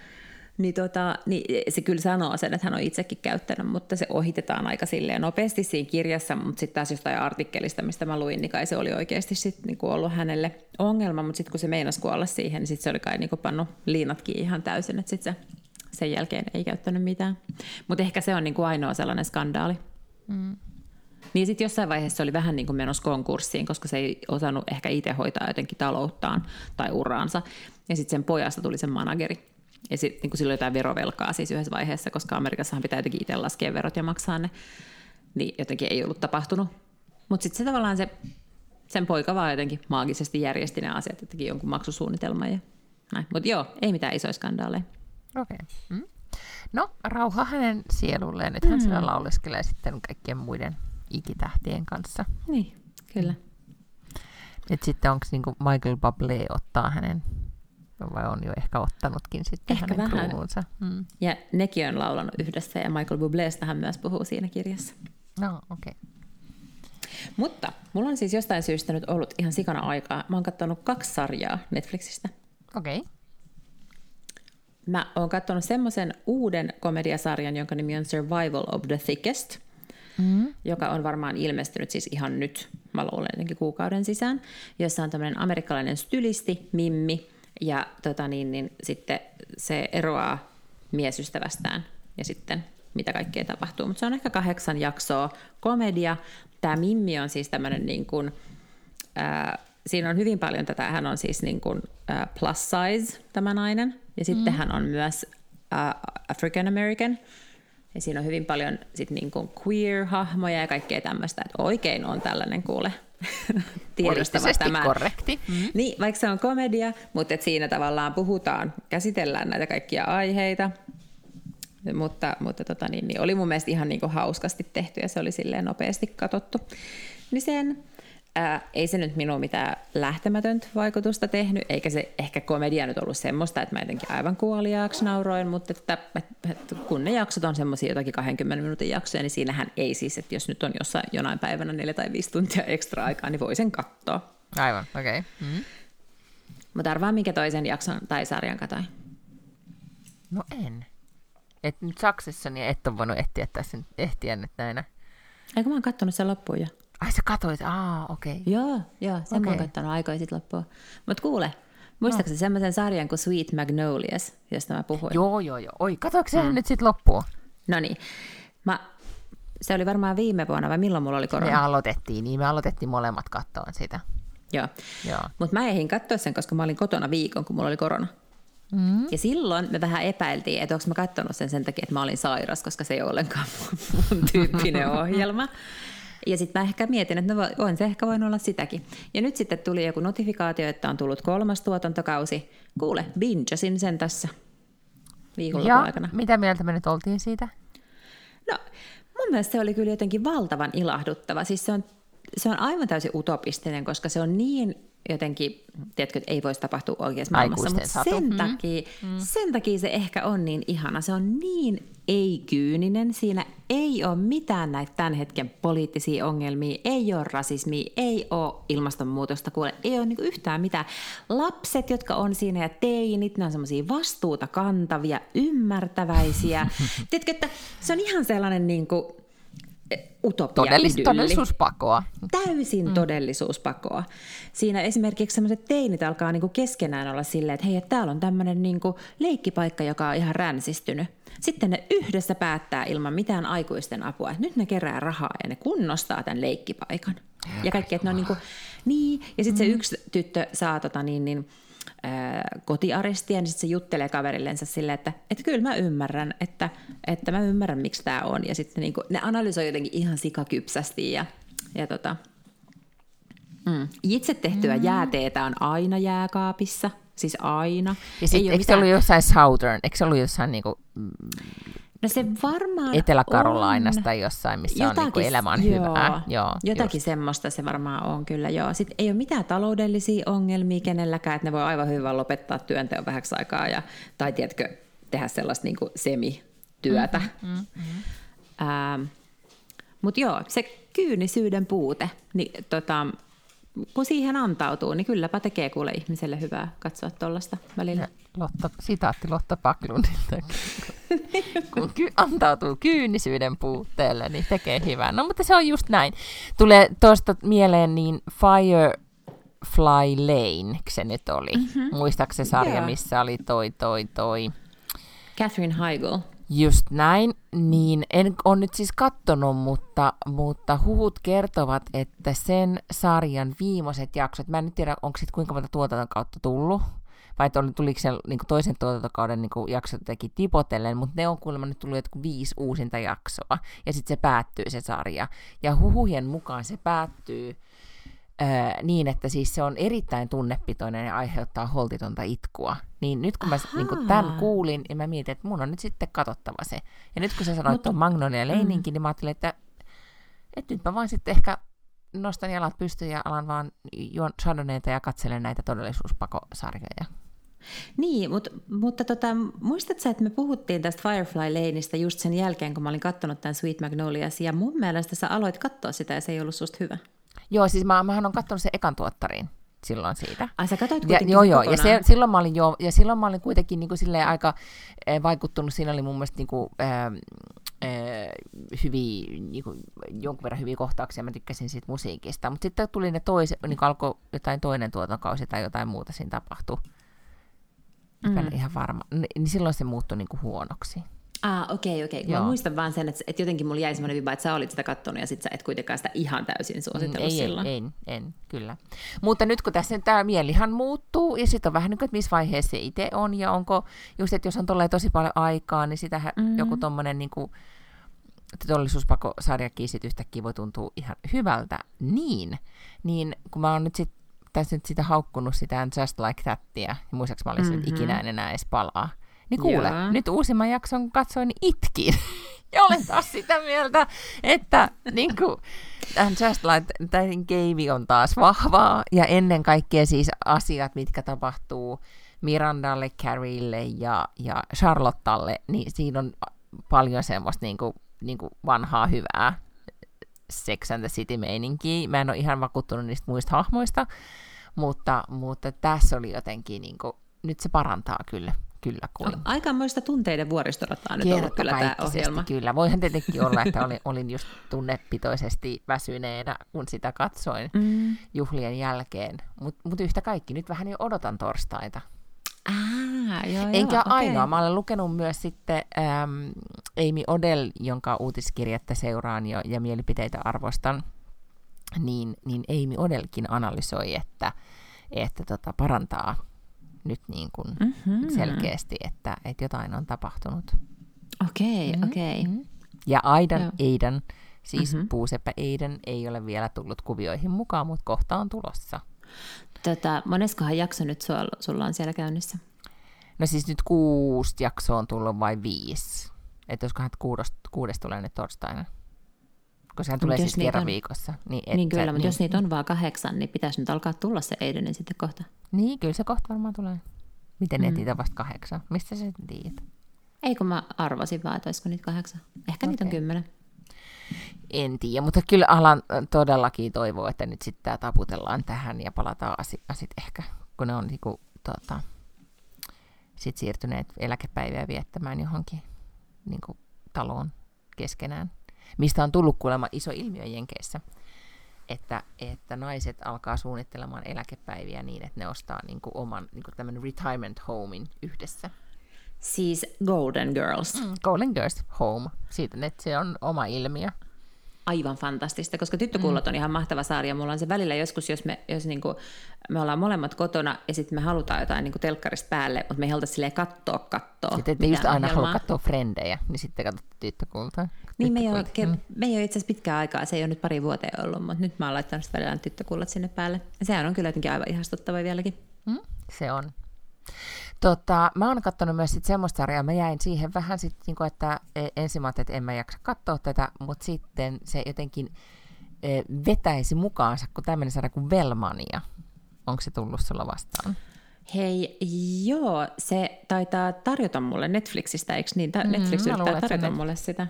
niin, tota, niin se kyllä sanoo sen, että hän on itsekin käyttänyt, mutta se ohitetaan aika silleen nopeasti siinä kirjassa, mutta sitten taas jostain artikkelista, mistä mä luin, niin kai se oli oikeasti sit niinku ollut hänelle ongelma, mutta sitten kun se meinasi kuolla siihen, niin sitten se oli kai niinku pannut liinatkin ihan täysin, että sitten se sen jälkeen ei käyttänyt mitään. Mutta ehkä se on niinku ainoa sellainen skandaali. Mm. Niin sitten jossain vaiheessa se oli vähän niin kuin menossa konkurssiin, koska se ei osannut ehkä itse hoitaa jotenkin talouttaan tai uraansa. Ja sitten sen pojasta tuli sen manageri. Ja sitten niin sillä oli jotain verovelkaa siis yhdessä vaiheessa, koska Amerikassahan pitää jotenkin itse laskea verot ja maksaa ne. Niin jotenkin ei ollut tapahtunut. Mutta sitten se tavallaan se, sen poika vaan jotenkin maagisesti järjesti ne asiat, teki jonkun maksusuunnitelman ja näin. Mutta joo, ei mitään isoja skandaaleja. Okei. Okay. Mm. No, rauha hänen sielulleen. Nyt hän mm. siellä lauleskelee sitten kaikkien muiden ikitähtien kanssa. Niin, kyllä. Nyt sitten onko niinku Michael Bublé ottaa hänen vai on jo ehkä ottanutkin sitten ehkä hänen vähän. kruununsa. Mm. Ja nekin on laulanut yhdessä ja Michael Bubléstahan myös puhuu siinä kirjassa. No, okei. Okay. Mutta mulla on siis jostain syystä nyt ollut ihan sikana aikaa. Mä oon katsonut kaksi sarjaa Netflixistä. Okei. Okay. Mä oon katsonut semmoisen uuden komediasarjan, jonka nimi on Survival of the Thickest, mm. joka on varmaan ilmestynyt siis ihan nyt, mä luulen jotenkin kuukauden sisään, jossa on tämmöinen amerikkalainen stylisti, Mimmi, ja tota niin, niin sitten se eroaa miesystävästään ja sitten mitä kaikkea tapahtuu. Mutta se on ehkä kahdeksan jaksoa komedia. Tämä Mimmi on siis tämmöinen niin kuin, ää, siinä on hyvin paljon tätä, hän on siis niin kuin, ää, plus size tämä nainen, ja sitten mm. hän on myös ää, African American, ja siinä on hyvin paljon sit niin kuin queer-hahmoja ja kaikkea tämmöistä, että oikein on tällainen kuule tiedostava tämä. korrekti. Mm. Niin, vaikka se on komedia, mutta et siinä tavallaan puhutaan, käsitellään näitä kaikkia aiheita, mutta, mutta tota, niin, niin oli mun mielestä ihan niin kuin hauskasti tehty ja se oli silleen nopeasti katsottu. Niin sen ää, ei se nyt minun mitään lähtemätöntä vaikutusta tehnyt, eikä se ehkä komedia nyt ollut semmoista, että mä jotenkin aivan kuoliaaksi nauroin, mutta että, että, kun ne jaksot on semmoisia jotakin 20 minuutin jaksoja, niin siinähän ei siis, että jos nyt on jossain jonain päivänä neljä tai viisi tuntia ekstra aikaa, niin voi sen katsoa. Aivan, okei. Okay. Mm. Mutta arvaa, minkä toisen jakson tai sarjan katoin. No en. Et nyt Saksissa niin et ole voinut ehtiä tässä ehtiä nyt näinä. Eikö mä oon kattonut sen loppuun jo? Ai sä katoit, aa okei. Okay. Joo, joo, sen okay. mä oon kattonut aikoja sitten loppuun. Mutta kuule, muistaakseni no. semmoisen sarjan kuin Sweet Magnolias, josta mä puhuin? Joo, joo, joo. Oi, katoiko se nyt sitten loppuun? No niin. Mä, se oli varmaan viime vuonna, vai milloin mulla oli korona? Me aloitettiin, niin me aloitettiin molemmat kattoon sitä. Joo. Joo. Mutta mä ehdin katsoa sen, koska mä olin kotona viikon, kun mulla oli korona. Mm. Ja silloin me vähän epäiltiin, että onko mä katsonut sen sen takia, että mä olin sairas, koska se ei ole ollenkaan mun, mun tyyppinen ohjelma. Ja sitten mä ehkä mietin, että no on se ehkä voinut olla sitäkin. Ja nyt sitten tuli joku notifikaatio, että on tullut kolmas tuotantokausi. Kuule, bingesin sen tässä viikonlopun aikana. mitä mieltä me nyt oltiin siitä? No, mun mielestä se oli kyllä jotenkin valtavan ilahduttava. Siis se on, se on aivan täysin utopistinen, koska se on niin jotenkin, tiedätkö, että ei voisi tapahtua oikeassa maailmassa, Aikuisten mutta satu. sen, Mm. takia, sen takia se ehkä on niin ihana. Se on niin ei-kyyninen. Siinä ei ole mitään näitä tämän hetken poliittisia ongelmia, ei ole rasismia, ei ole ilmastonmuutosta, kuule, ei ole niin yhtään mitään. Lapset, jotka on siinä ja teinit, ne on semmoisia vastuuta kantavia, ymmärtäväisiä. Tiedätkö, että se on ihan sellainen niin kuin, utopia Todellis- idylli. todellisuuspakoa. Täysin mm. todellisuuspakoa. Siinä esimerkiksi sellaiset teinit alkaa niinku keskenään olla silleen, että hei, että täällä on tämmöinen niinku leikkipaikka, joka on ihan ränsistynyt. Sitten ne yhdessä päättää ilman mitään aikuisten apua, että nyt ne kerää rahaa ja ne kunnostaa tämän leikkipaikan. Ja, ja kaikki, että ne on niinku, niin, ja sitten mm. se yksi tyttö saa tota niin, niin ää, kotiarestia, niin sitten se juttelee kaverillensa silleen, että, että kyllä mä ymmärrän, että, että mä ymmärrän, miksi tämä on. Ja sitten niinku, ne analysoi jotenkin ihan sikakypsästi ja, ja tota, mm. itse tehtyä mm. jääteetä on aina jääkaapissa, siis aina. Ja sit, oo eikö se ollut jossain Southern, eikö se ollut jossain niinku No se varmaan Etelä-Karolainasta on. jossain, missä on niinku elämä on joo, hyvää. Joo, jotakin just. semmoista se varmaan on kyllä, joo. Sitten ei ole mitään taloudellisia ongelmia kenelläkään, että ne voi aivan hyvin lopettaa työnteon vähäksi aikaa, ja, tai tiedätkö, tehdä sellaista niin kuin semityötä. Mm-hmm, mm-hmm. Ähm, Mutta joo, se kyynisyyden puute, niin tota, kun siihen antautuu, niin kylläpä tekee kuule ihmiselle hyvää katsoa tuollaista välillä. Lotta, sitaatti Lotta Paklundilta. Kun ky- antautuu kyynisyyden puutteelle, niin tekee hyvää. No mutta se on just näin. Tulee tuosta mieleen niin Firefly Lane, se nyt oli. Mm-hmm. Muistaaks se sarja, Joo. missä oli toi, toi, toi. Catherine Heigl. Just näin, niin en ole nyt siis kattonut, mutta, mutta huhut kertovat, että sen sarjan viimeiset jaksot, mä en nyt tiedä, onko sitten kuinka monta tuotantokautta tullut, vai oli, tuliko se niin toisen tuotantokauden niin jaksot jotenkin tipotellen, mutta ne on kuulemma nyt tullut jotkut viisi uusinta jaksoa, ja sitten se päättyy se sarja. Ja huhujen mukaan se päättyy Öö, niin, että siis se on erittäin tunnepitoinen ja aiheuttaa holtitonta itkua. Niin nyt kun mä Ahaa. niin kun tämän kuulin, niin mä mietin, että mun on nyt sitten katsottava se. Ja nyt kun sä sanoit tuon Magnolia Leininkin, mm. niin mä ajattelin, että, että nyt mä vaan sitten ehkä nostan jalat pystyyn ja alan vaan juon Chardonnayta ja katselen näitä todellisuuspakosarjoja. Niin, mutta, mutta tota, muistatko, että me puhuttiin tästä Firefly Laneista just sen jälkeen, kun mä olin katsonut tämän Sweet Magnolias, ja mun mielestä sä aloit katsoa sitä ja se ei ollut susta hyvä. Joo, siis mä, mähän on katsonut sen ekan tuottarin silloin siitä. Ai sä katsoit Ja, kuitenkin joo, sen joo, ja, se, silloin mä olin jo, ja silloin mä olin kuitenkin niin kuin aika eh, vaikuttunut, siinä oli mun mielestä niin kuin, äh, äh, hyviä, niin kuin, jonkun verran hyviä kohtauksia, mä tykkäsin siitä musiikista, mutta sitten tuli ne toiset, niin alkoi jotain toinen tuotantokausi tai jotain muuta siinä tapahtui. Mm. En ihan varma. Ni- Niin silloin se muuttui niin kuin huonoksi. Ah, okei, okei. Mä Joo. muistan vaan sen, että, että jotenkin mulla jäi semmoinen viba, että sä olit sitä kattonut ja sit sä et kuitenkaan sitä ihan täysin suositellut Mm, ei, silloin. ei, en, en, kyllä. Mutta nyt kun tässä tämä mielihan muuttuu, ja sitten on vähän niin kuin, että missä vaiheessa se itse on, ja onko just, että jos on tolleen tosi paljon aikaa, niin sitähän mm-hmm. joku tommonen niin kuin, todellisuuspakosarjakin sit yhtäkkiä voi tuntua ihan hyvältä. Niin, niin kun mä oon nyt sit, tässä nyt sitä haukkunut sitä Just Like Thatia, ja muistaakseni mä olin mm-hmm. Mhm. ikinä en enää edes palaa. Niin kuule, Joo. nyt uusimman jakson katsoin, niin itkin. Ja olen taas sitä mieltä, että niin kuin, Just Like Game on taas vahvaa, ja ennen kaikkea siis asiat, mitkä tapahtuu Mirandalle, Carrielle ja, ja Charlottalle, niin siinä on paljon semmoista niin kuin, niin kuin vanhaa hyvää Sex and the City-meininkiä. Mä en ole ihan vakuuttunut niistä muista hahmoista, mutta, mutta tässä oli jotenkin, niin kuin, nyt se parantaa kyllä kyllä kuin. Aikamoista tunteiden vuoristorataa nyt ollut kyllä tämä ohjelma. Kyllä, voihan tietenkin olla, että olin, olin just tunnepitoisesti väsyneenä, kun sitä katsoin mm. juhlien jälkeen. Mutta mut yhtä kaikki, nyt vähän jo odotan torstaita. Ah, joo, Enkä joo, ainoa, okay. mä olen lukenut myös sitten ähm, Amy Odell, jonka uutiskirjettä seuraan jo, ja mielipiteitä arvostan, niin, niin Amy Odellkin analysoi, että, että tota, parantaa nyt niin kuin mm-hmm. selkeästi, että, että jotain on tapahtunut. Okei, okay, okei. Okay. Mm-hmm. Ja Aidan Joo. Eidan, siis mm-hmm. puuseppä Eidan, ei ole vielä tullut kuvioihin mukaan, mutta kohta on tulossa. Tota, moneskohan jakso nyt sulla, sulla on siellä käynnissä? No siis nyt kuusi jaksoa on tullut vai viisi? Että olisikohan kuudes, kuudes tulee nyt torstaina? Kun sehän tulee siis kerran on... viikossa. Niin, et niin kyllä, sä, mutta niin, jos niitä on vaan kahdeksan, niin pitäisi nyt alkaa tulla se Eidenin sitten kohta. Niin, kyllä se kohta varmaan tulee. Miten mm. niitä on vasta kahdeksan? Mistä sä tiedät? Ei kun mä arvasin vaan, että olisiko niitä kahdeksan. Ehkä okay. niitä on kymmenen. En tiedä, mutta kyllä alan todellakin toivoo, että nyt sitten tämä taputellaan tähän ja palataan sitten ehkä, kun ne on niinku, tota, sit siirtyneet eläkepäiviä viettämään johonkin niinku, taloon keskenään. Mistä on tullut kuulemma iso ilmiö Jenkeissä, että, että naiset alkaa suunnittelemaan eläkepäiviä niin, että ne ostaa niinku oman niinku tämmöinen retirement homein yhdessä. Siis Golden Girls. Mm, Golden Girls Home. Siitä, että se on oma ilmiö aivan fantastista, koska Tyttökullot mm. on ihan mahtava sarja. Mulla on se välillä joskus, jos me, jos niinku, me ollaan molemmat kotona ja sitten me halutaan jotain niinku telkkarista päälle, mutta me ei haluta silleen katsoa katsoa. Sitten ette just aina halua katsoa frendejä, niin sitten katsotte Tyttökultaa. Niin me ei, ole, mm. me ei ole itse asiassa pitkään aikaa, se ei ole nyt pari vuoteen ollut, mutta nyt mä oon laittanut välillä Tyttökullat sinne päälle. Ja sehän on kyllä jotenkin aivan ihastuttava vieläkin. Mm, se on. Tota, mä oon katsonut myös sit semmoista sarjaa, mä jäin siihen vähän sit, niinku, että e, ensin mä että en mä jaksa katsoa tätä, mutta sitten se jotenkin e, vetäisi mukaansa, kun tämmöinen sarja kuin Velmania. Onko se tullut sulla vastaan? Hei, joo, se taitaa tarjota mulle Netflixistä, eikö niin? Ta- mm, Netflix mm, yrittää tarjota net... mulle sitä.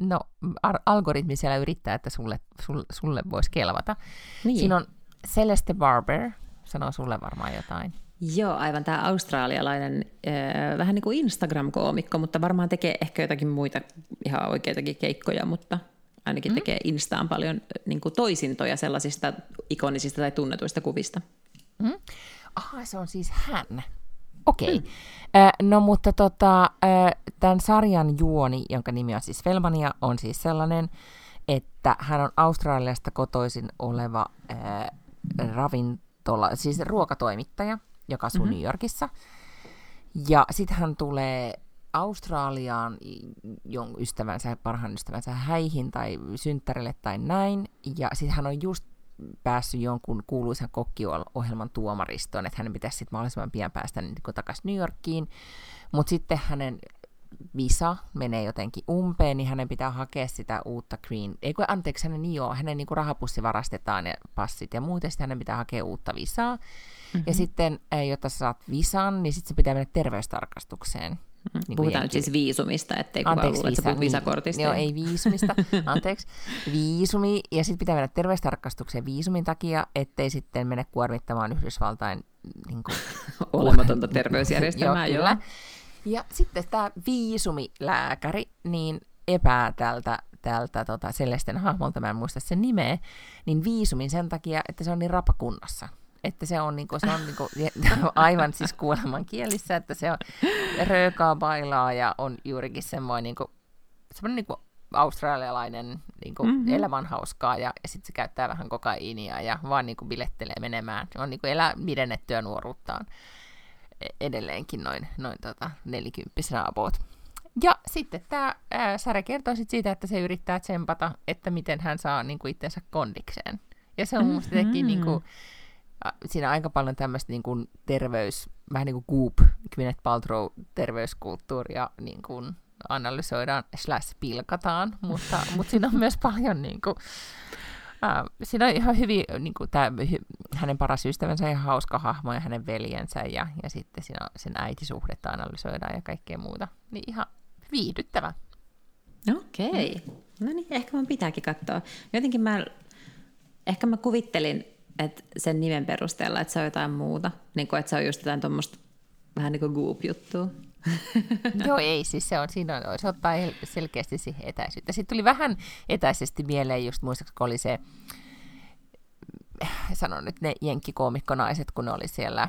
No, ar- algoritmi siellä yrittää, että sulle, sulle, sulle voisi kelvata. Niin. Siinä on Celeste Barber, sanoo sulle varmaan jotain. Joo, aivan tämä australialainen, äh, vähän niin kuin Instagram-koomikko, mutta varmaan tekee ehkä jotakin muita ihan oikeitakin keikkoja, mutta ainakin mm. tekee Instaan paljon niin kuin toisintoja sellaisista ikonisista tai tunnetuista kuvista. Mm. Aha, se on siis hän. Okei. Okay. Mm. Äh, no mutta tota, äh, tämän sarjan juoni, jonka nimi on siis Felmania, on siis sellainen, että hän on Australiasta kotoisin oleva äh, ravintola, siis ruokatoimittaja, joka asuu mm-hmm. New Yorkissa. Ja sitten hän tulee Australiaan jon ystävänsä, parhaan ystävänsä häihin tai synttärille tai näin. Ja sitten hän on just päässyt jonkun kuuluisan kokkiohjelman tuomaristoon, että hänen pitäisi sitten mahdollisimman pian päästä niin takaisin New Yorkiin. Mutta sitten hänen visa menee jotenkin umpeen, niin hänen pitää hakea sitä uutta green, ei kun anteeksi, hänen niin joo, hänen niin kuin rahapussi varastetaan ja passit ja muuten, sitten hänen pitää hakea uutta visaa. Mm-hmm. Ja sitten, eh, jotta sä saat visan, niin sitten se pitää mennä terveystarkastukseen. Mm-hmm. Niin Puhutaan nyt siis viisumista, ettei kukaan luule, että sä niin, visakortista. Joo, ei viisumista, anteeksi. Viisumi, ja sitten pitää mennä terveystarkastukseen viisumin takia, ettei sitten mene kuormittamaan Yhdysvaltain niin kuin, olematonta terveysjärjestelmää. joo, joo. Ja sitten tämä viisumilääkäri niin epää tältä, tältä tota Celestin hahmolta, mä en muista sen nimeä, niin viisumin sen takia, että se on niin rapakunnossa. Että se on, niinku, se on niinku, aivan siis kuoleman kielissä, että se on röökaa bailaa ja on juurikin semmoinen, niinku, semmoinen niinku australialainen niinku, mm-hmm. elämän hauskaa ja, ja sitten se käyttää vähän kokaiinia ja vaan niinku bilettelee menemään. Se on niinku elää pidennettyä nuoruuttaan edelleenkin noin, noin tota, nelikymppisenä about. Ja sitten tämä sarja kertoo sit siitä, että se yrittää tsempata, että miten hän saa niin kuin, itsensä kondikseen. Ja se on mm-hmm. jotenkin niin kuin, siinä on aika paljon tämmöistä niin kuin, terveys, vähän niin kuin Goop, Gwyneth Paltrow terveyskulttuuria niin kuin, analysoidaan slash pilkataan, mutta, mutta siinä on myös paljon niin kuin, ää, siinä on ihan hyvin, niin kuin tämä, hänen paras ystävänsä ja hauska hahmo ja hänen veljensä ja, ja sitten siinä sen äitisuhdetta analysoidaan ja kaikkea muuta. Niin ihan viihdyttävä. Okei. Okay. No niin, ehkä mun pitääkin katsoa. Jotenkin mä, ehkä mä kuvittelin, että sen nimen perusteella, että se on jotain muuta. Niin kuin, että se on just jotain tuommoista vähän niin kuin goop-juttua. Joo, ei, siis se, on, siinä on, se ottaa selkeästi siihen etäisyyttä. Sitten tuli vähän etäisesti mieleen, just muistaakseni, kun oli se, sanon nyt ne jenkkikoomikkonaiset, kun ne oli siellä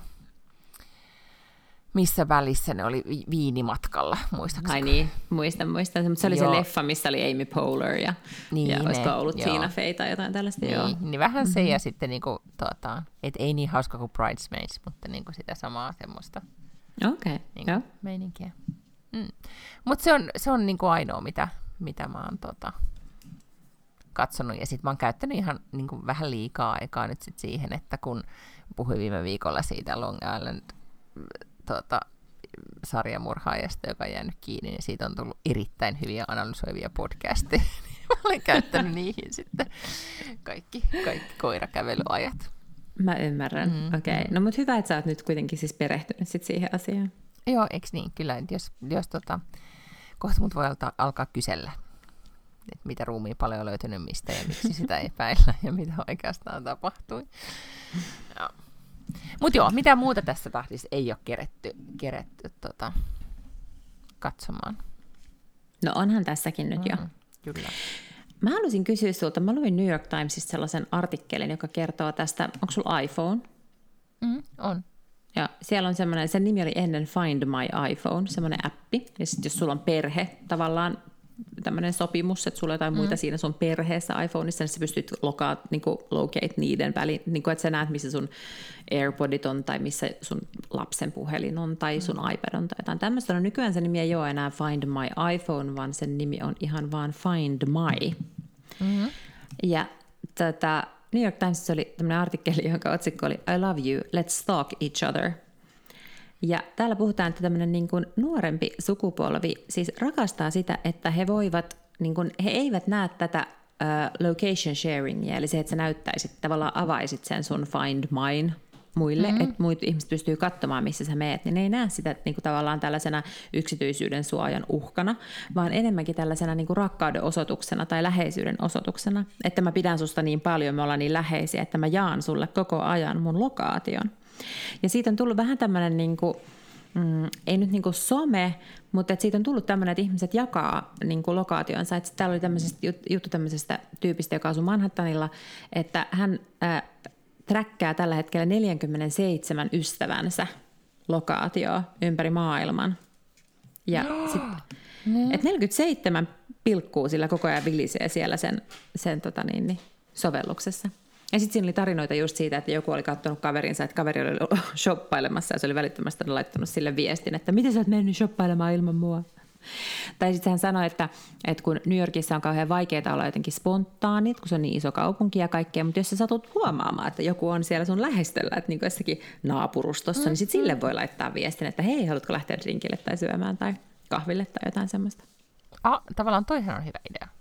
missä välissä ne oli viinimatkalla, muistaakseni? Ai niin, muistan, muistan. Mutta se oli joo. se leffa, missä oli Amy Poehler ja, niin, ja olisiko ollut joo. Tina Fey tai jotain tällaista. Niin, joo. niin vähän mm-hmm. se ja sitten niinku, tuota, et ei niin hauska kuin Bridesmaids, mutta niinku sitä samaa semmoista Okei, okay, niinku, joo. meininkiä. Mm. Mutta se on, se on niinku ainoa, mitä, mitä mä oon tota, katsonut. Ja sitten mä oon käyttänyt ihan niinku, vähän liikaa aikaa nyt sit siihen, että kun puhuin viime viikolla siitä Long Island tuota, sarjamurhaajasta, joka on jäänyt kiinni, niin siitä on tullut erittäin hyviä analysoivia podcasteja. Mä olen käyttänyt niihin sitten kaikki, kaikki koirakävelyajat. Mä ymmärrän, mm, okei. Okay. No mutta hyvä, että sä oot nyt kuitenkin siis perehtynyt sit siihen asiaan. Joo, eikö niin? Kyllä, jos, jos tota, kohta mut voi alta, alkaa kysellä, että mitä ruumiin paljon on löytynyt mistä ja miksi sitä epäillä ja mitä oikeastaan tapahtui. Joo. Mutta joo, mitä muuta tässä tahdissa ei ole keretty, keretty tota, katsomaan. No onhan tässäkin nyt mm, jo. Kyllä. Mä haluaisin kysyä sinulta, mä luin New York Timesista sellaisen artikkelin, joka kertoo tästä, onko sulla iPhone? Mm, on. Ja siellä on semmoinen, sen nimi oli ennen Find My iPhone, semmoinen appi. Ja sitten jos sulla on perhe tavallaan tämmöinen sopimus, että sulla on jotain mm. muita siinä sun perheessä iPhoneissa, niin sä pystyt lokaa, niin kuin locate niiden väliin, niin kuin, että sä näet, missä sun AirPodit on, tai missä sun lapsen puhelin on, tai mm. sun mm. iPad on, tai jotain tämmöistä. No nykyään se nimi ei ole enää Find My iPhone, vaan sen nimi on ihan vaan Find My. Mm-hmm. Ja tätä, New York Times oli tämmöinen artikkeli, jonka otsikko oli I love you, let's stalk each other – ja täällä puhutaan, että tämmöinen niin kuin nuorempi sukupolvi siis rakastaa sitä, että he voivat, niin kuin, he eivät näe tätä uh, location sharingia, eli se, että sä näyttäisit, tavallaan avaisit sen sun Find Mine muille, mm-hmm. että muut ihmiset pystyy katsomaan, missä sä meet, niin ne ei näe sitä niin kuin tavallaan tällaisena yksityisyyden suojan uhkana, vaan enemmänkin tällaisena niin kuin rakkauden osoituksena tai läheisyyden osoituksena, että mä pidän susta niin paljon, me ollaan niin läheisiä, että mä jaan sulle koko ajan mun lokaation. Ja siitä on tullut vähän tämmöinen, niin kuin, mm, ei nyt niin kuin some, mutta että siitä on tullut tämmöinen, että ihmiset jakaa niin kuin lokaationsa. Että täällä oli tämmöisestä, juttu tämmöisestä tyypistä, joka asuu Manhattanilla, että hän äh, träkkää tällä hetkellä 47 ystävänsä lokaatioa ympäri maailman. Ja sit, et 47 pilkkuu sillä koko ajan vilisee siellä sen, sen tota niin, niin, sovelluksessa. Ja sitten siinä oli tarinoita just siitä, että joku oli katsonut kaverinsa, että kaveri oli shoppailemassa ja se oli välittömästi laittanut sille viestin, että miten sä oot mennyt shoppailemaan ilman mua? Tai sitten hän sanoi, että, että kun New Yorkissa on kauhean vaikeaa olla jotenkin spontaanit, kun se on niin iso kaupunki ja kaikkea, mutta jos sä satut huomaamaan, että joku on siellä sun lähestöllä, että niin jossakin naapurustossa, mm. niin sitten sille voi laittaa viestin, että hei, haluatko lähteä drinkille tai syömään tai kahville tai jotain semmoista. Ah, tavallaan toihan on hyvä idea.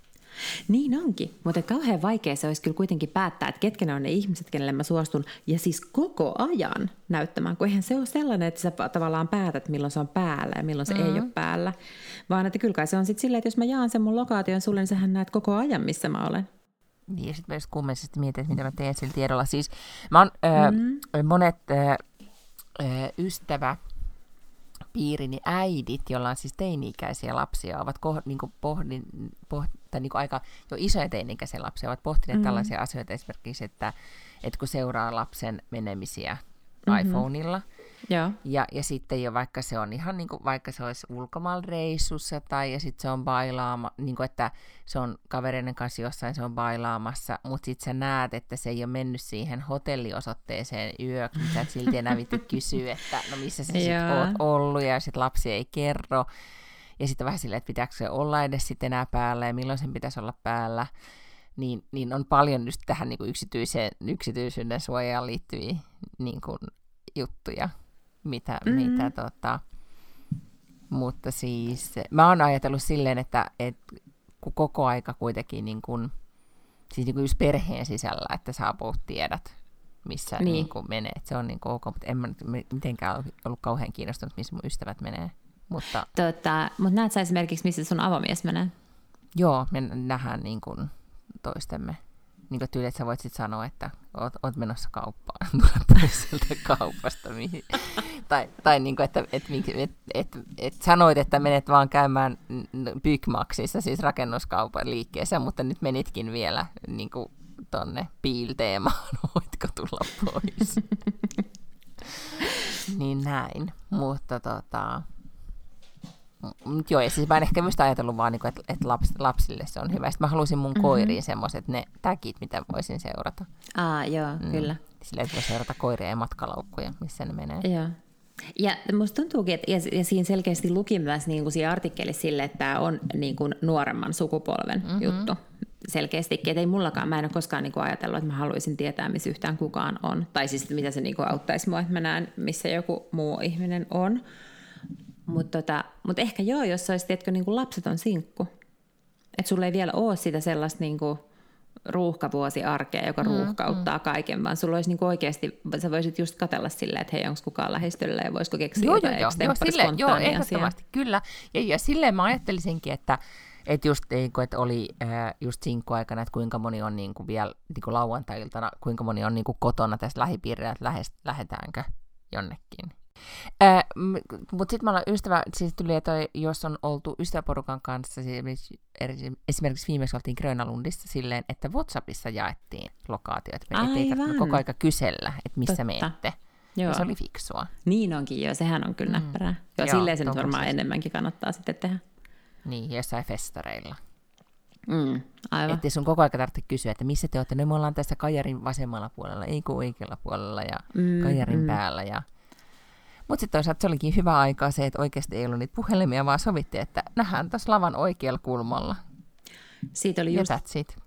Niin onkin, mutta kauhean vaikea se olisi kyllä kuitenkin päättää, että ketkä ne on ne ihmiset, kenelle mä suostun, ja siis koko ajan näyttämään, kun eihän se ole sellainen, että sä tavallaan päätät, milloin se on päällä ja milloin se mm-hmm. ei ole päällä, vaan että kyllä kai se on sitten silleen, että jos mä jaan sen mun lokaation sulle, niin sähän näet koko ajan, missä mä olen. Niin, ja sitten myös kummallisesti mietin, että mitä mä teen sillä tiedolla. Siis mä oon, mm-hmm. monet ö, ystävä, piirini äidit, joilla on siis teini-ikäisiä lapsia, ovat ko- niin kuin pohdin, poht, tai niin kuin aika jo isoja teini-ikäisiä lapsia, ovat pohtineet mm-hmm. tällaisia asioita esimerkiksi, että, että kun seuraa lapsen menemisiä mm-hmm. iPhoneilla, ja. Ja, ja sitten jo vaikka se on ihan niin kuin, vaikka se olisi ulkomailla reissussa tai ja sitten se on bailaama, niin kuin, että se on kavereiden kanssa jossain se on bailaamassa, mutta sitten sä näet, että se ei ole mennyt siihen hotelliosoitteeseen yöksi, sä et silti enää vitti kysyä, että no missä sä sitten oot ollut ja sitten lapsi ei kerro. Ja sitten vähän silleen, että pitääkö se olla edes sitten enää päällä ja milloin sen pitäisi olla päällä. Niin, niin on paljon just tähän niin kuin yksityiseen, yksityisyyden suojaan liittyviä niin kuin, juttuja mitä, mm-hmm. mitä tota, Mutta siis mä oon ajatellut silleen, että, että kun koko aika kuitenkin niin kun, siis niin kuin just perheen sisällä, että sä about tiedät, missä niin. Niin kuin menee. Että se on niin ok, mutta en mä nyt mitenkään ollut kauhean kiinnostunut, missä mun ystävät menee. Mutta, Tota, mutta näet sä esimerkiksi, missä sun avomies menee? joo, me nähdään niin kuin toistemme. Niin kuin tyyli, että sä voit sitten sanoa, että oot, oot menossa kauppaan, tule pois sieltä kaupasta. Mihin. tai tai niin kuin, että et, et, et, et, et sanoit, että menet vaan käymään Bygmaxissa, siis rakennuskaupan liikkeessä, mutta nyt menitkin vielä niin kuin tonne piilteemaan, voitko tulla pois? niin näin, mutta tota... Mut joo, ja siis mä en ehkä myös ajatellut vaan, niinku, että et laps, lapsille se on hyvä. Sitten mä halusin mun mm-hmm. koiriin semmoiset ne täkit, mitä voisin seurata. Aa, joo, mm. kyllä. Silleen, että voi seurata koiria ja matkalaukkuja, missä ne menee. Joo. Ja musta tuntuukin, että ja, ja siinä selkeästi luki myös niin kuin siinä artikkelissa sille, että tämä on niin kuin nuoremman sukupolven mm-hmm. juttu selkeästikin. Että ei mullakaan, mä en ole koskaan niin kuin ajatellut, että mä haluaisin tietää, missä yhtään kukaan on. Tai siis, mitä se niin kuin auttaisi mua, että mä näen, missä joku muu ihminen on. Mutta tota, mut ehkä joo, jos olisi, tiedätkö, niin kuin lapseton sinkku. Että sulla ei vielä ole sitä sellaista niin kuin ruuhkavuosiarkea, joka mm, ruuhkauttaa mm. kaiken, vaan sulla olisi niin kuin oikeasti, sä voisit just katella silleen, että hei, onko kukaan lähestyllä ja voisiko keksiä joo, jotain joo, joo, sille, joo, ehdottomasti, kyllä. Ja, ja silleen mä ajattelisinkin, että että just niin kuin, että oli äh, just sinkkuaikana, että kuinka moni on niin kuin vielä niin kuin lauantai-iltana, kuinka moni on niin kuin kotona tässä lähipiirillä, että lähes, lähdetäänkö jonnekin. Äh, Mutta sitten me ollaan ystävä, siis tuli, että jos on oltu ystäväporukan kanssa, siis esimerkiksi viimeksi oltiin Grönalundissa silleen, että Whatsappissa jaettiin lokaatiot, että ei koko aika kysellä, että missä Totta. menette. Joo. Ja se oli fiksua. Niin onkin joo, sehän on kyllä mm. näppärää. Joo, joo silleen se nyt varmaan enemmänkin kannattaa sitten tehdä. Niin, jossain festareilla. Mm, aivan. Että sun koko ajan tarvitse kysyä, että missä te olette. No me ollaan tässä Kajarin vasemmalla puolella, ei kun oikealla puolella ja mm, Kajarin mm. päällä. Ja... Mutta sitten toisaalta se olikin hyvä aikaa se, että oikeasti ei ollut niitä puhelimia, vaan sovittiin, että nähdään tuossa lavan oikealla kulmalla. Siitä oli just,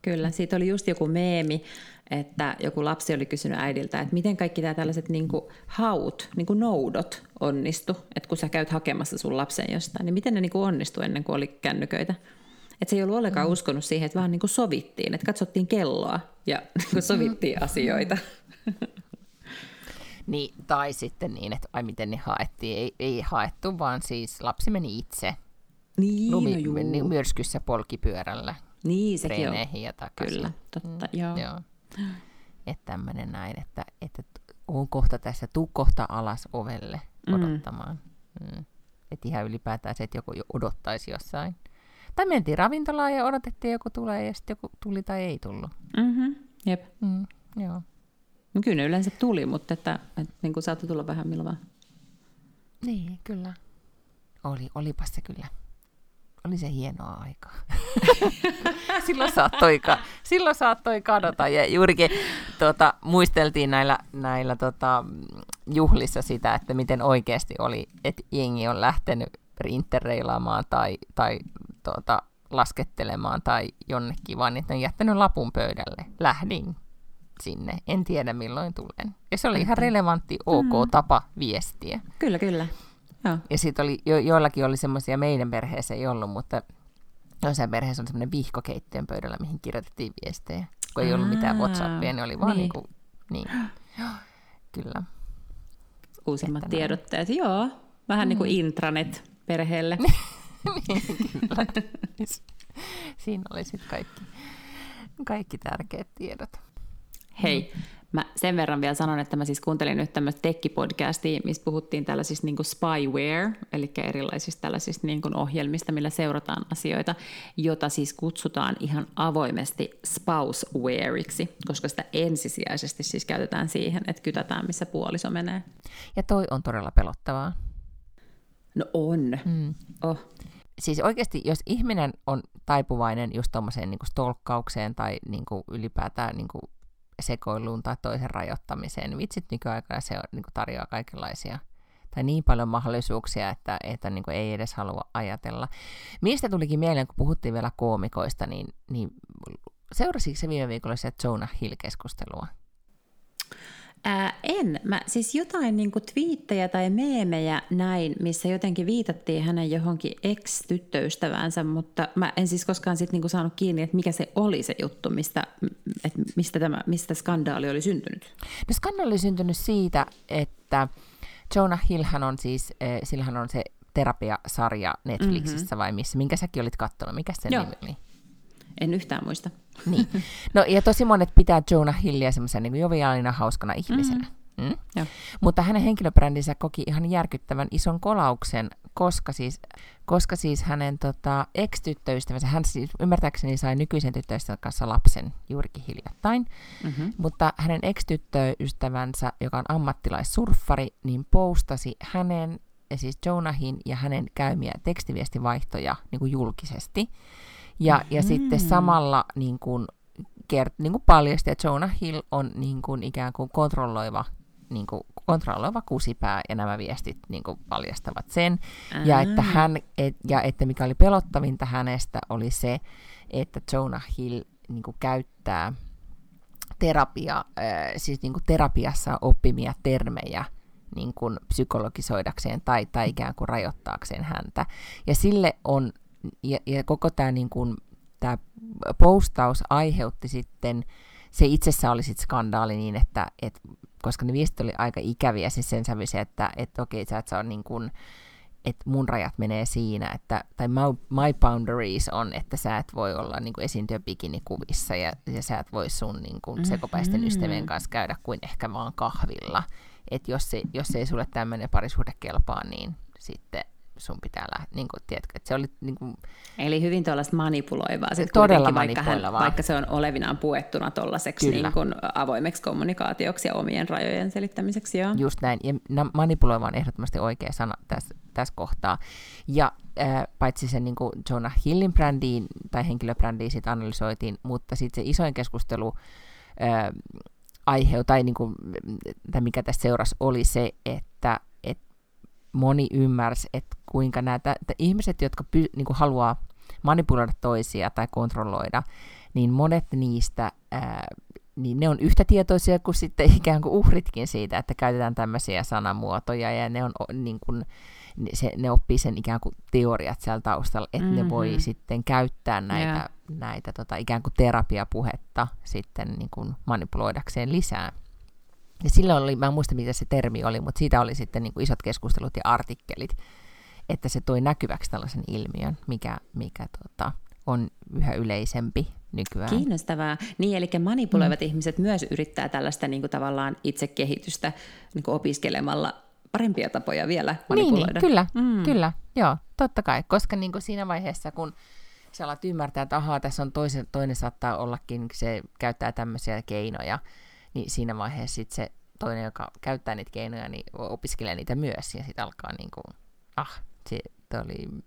kyllä, siitä oli just joku meemi, että joku lapsi oli kysynyt äidiltä, että miten kaikki tämä tällaiset niin kuin haut, niin kuin noudot onnistu, että kun sä käyt hakemassa sun lapsen jostain, niin miten ne niin kuin onnistu ennen kuin oli kännyköitä. Että se ei ollut ollenkaan mm. uskonut siihen, että vaan niin kuin sovittiin, että katsottiin kelloa ja niin sovittiin mm. asioita. Niin, tai sitten niin, että ai miten ne haettiin. Ei, ei haettu, vaan siis lapsi meni itse niin, Lumi, no juu. Niin myrskyssä polkipyörällä Niin, sekin on. ja takaisin. Kyllä, totta, mm, joo. joo. Että tämmöinen näin, että, että on kohta tässä, tuu kohta alas ovelle odottamaan. Mm. Mm. Että ihan ylipäätään se, että joku jo odottaisi jossain. Tai mentiin ravintolaan ja odotettiin, joku tulee ja sitten joku tuli tai ei tullut. Mm-hmm. Jep. Mm, joo. No kyllä ne yleensä tuli, mutta että, että niin kuin saattoi tulla vähän milloin vaan. Niin, kyllä. Oli, olipas se kyllä oli se hienoa aikaa. silloin, saattoi, silloin saattoi kadota. Ja juurikin tuota, muisteltiin näillä, näillä tota, juhlissa sitä, että miten oikeasti oli, että jengi on lähtenyt interreilaamaan tai, tai tuota, laskettelemaan tai jonnekin, vaan että on jättänyt lapun pöydälle. Lähdin sinne, en tiedä milloin tulen. Ja se oli ihan relevantti, ok mm. tapa viestiä. Kyllä, kyllä. Joo. Ja sitten oli, jo, joillakin oli semmoisia, meidän perheessä ei ollut, mutta jossain perheessä on semmoinen vihko keittiön pöydällä, mihin kirjoitettiin viestejä. Kun ei ollut mitään Whatsappia, niin oli vaan niin. Niin kuin, niin. Kyllä. Uusimmat että tiedotteet, näin. joo. Vähän mm. niin kuin intranet perheelle. niin, kyllä. Siinä oli sitten kaikki, kaikki tärkeät tiedot. Hei, mm. Mä sen verran vielä sanon, että mä siis kuuntelin nyt tämmöistä tekkipodcastia, missä puhuttiin tällaisista niin spyware, eli erilaisista tällaisista niin ohjelmista, millä seurataan asioita, jota siis kutsutaan ihan avoimesti spousewareiksi, koska sitä ensisijaisesti siis käytetään siihen, että kytätään, missä puoliso menee. Ja toi on todella pelottavaa. No on. Mm. Oh. Siis oikeasti, jos ihminen on taipuvainen just tuommoiseen niin stolkkaukseen tai niin kuin ylipäätään niin kuin sekoiluun tai toisen rajoittamiseen. Vitsit nykyaikana se niin kuin tarjoaa kaikenlaisia tai niin paljon mahdollisuuksia, että, että niin kuin ei edes halua ajatella. Mistä tulikin mieleen, kun puhuttiin vielä koomikoista, niin, niin seurasiko se viime viikolla se Jonah Hill-keskustelua? Ää, en. Mä siis jotain niinku twiittejä tai meemejä näin, missä jotenkin viitattiin hänen johonkin ex-tyttöystäväänsä, mutta mä en siis koskaan sit niinku saanut kiinni, että mikä se oli se juttu, mistä, et mistä, tämä, mistä skandaali oli syntynyt. No skandaali oli syntynyt siitä, että Jonah Hillhän on siis, äh, sillähän on se terapiasarja Netflixissä mm-hmm. vai missä, minkä säkin olit katsonut, mikä Joo. nimi oli? En yhtään muista. Niin. No ja tosi monet pitää Jonah Hillia semmoisen niin joviaalina, hauskana ihmisenä. Mm. Mm? Joo. Mutta hänen henkilöbrändinsä koki ihan järkyttävän ison kolauksen, koska siis, koska siis hänen tota, ex-tyttöystävänsä, hän siis ymmärtääkseni sai nykyisen tyttöystävän kanssa lapsen juurikin hiljattain, Mm-hmm. mutta hänen ex-tyttöystävänsä, joka on ammattilaissurffari, niin postasi hänen, ja siis Jonahin ja hänen käymiä tekstiviestivaihtoja niin kuin julkisesti. Ja, ja sitten samalla niin kuin, kert, niin kuin paljasti, että Jonah Hill on niin kuin, ikään kuin kontrolloiva, niin kuin, kontrolloiva kusipää, ja nämä viestit niin kuin, paljastavat sen. Ja että, hän, et, ja että mikä oli pelottavinta hänestä oli se, että Jonah Hill niin kuin, käyttää terapia, äh, siis niin kuin terapiassa oppimia termejä niin kuin psykologisoidakseen tai, tai ikään kuin rajoittaakseen häntä. Ja sille on, ja, ja koko tämä niin kuin, tämä postaus aiheutti sitten, se itsessään oli sitten skandaali niin, että, et, koska ne viestit oli aika ikäviä, siis sen sävyisiä, että, että okei, sä et saa niin kuin, että mun rajat menee siinä, että, tai my, my boundaries on, että sä et voi olla niin kuin esiintyä bikinikuvissa ja, ja sä et voi sun niin kuin, sekopäisten Mhm. ystävien kanssa käydä kuin ehkä vaan kahvilla. Että jos, se, jos ei sulle tämmöinen parisuhde kelpaa, niin sitten sun pitää lähteä, niin kuin, tiedätkö, että se oli niin kuin, Eli hyvin tuollaista manipuloivaa. Sit Todella kuitenkin, vaikka, hän, manipuloivaa. vaikka se on olevinaan puettuna tuollaiseksi niin kuin avoimeksi kommunikaatioksi ja omien rajojen selittämiseksi. Joo. Just näin, ja manipuloiva on ehdottomasti oikea sana tässä, tässä kohtaa. Ja äh, paitsi sen niin kuin Jonah Hillin brändiin tai henkilöbrändiin sit analysoitiin, mutta sitten se isoin keskustelu äh, aihe, tai, niin kuin, tai mikä tässä seurasi, oli se, että et moni ymmärsi, että kuinka näitä että ihmiset, jotka py, niin kuin haluaa manipuloida toisia tai kontrolloida, niin monet niistä ää, niin ne on yhtä tietoisia kuin sitten ikään kuin uhritkin siitä, että käytetään tämmöisiä sanamuotoja ja ne, on, niin kuin, se, ne oppii sen ikään kuin teoriat siellä taustalla, että mm-hmm. ne voi Mhm. sitten käyttää näitä, Joo. näitä tota, ikään kuin terapiapuhetta sitten niin kuin manipuloidakseen lisää. Ja silloin oli, mä en muista mitä se termi oli, mutta siitä oli sitten niin kuin isot keskustelut ja artikkelit, että se toi näkyväksi tällaisen ilmiön, mikä, mikä tota, on yhä yleisempi nykyään. Kiinnostavaa. Niin, eli manipuloivat mm. ihmiset myös yrittää tällaista niin kuin tavallaan itsekehitystä niin kuin opiskelemalla parempia tapoja vielä Niin, manipuloida. niin, kyllä, Mm. mm. kyllä, joo, totta kai, koska niin kuin siinä vaiheessa, kun sä alat ymmärtää, että ahaa, tässä on toisen, toinen saattaa ollakin, se käyttää tämmöisiä keinoja, niin siinä vaiheessa sit se toinen, joka käyttää niitä keinoja, niin opiskelee niitä myös, ja sitten alkaa niin kuin, ah, se oli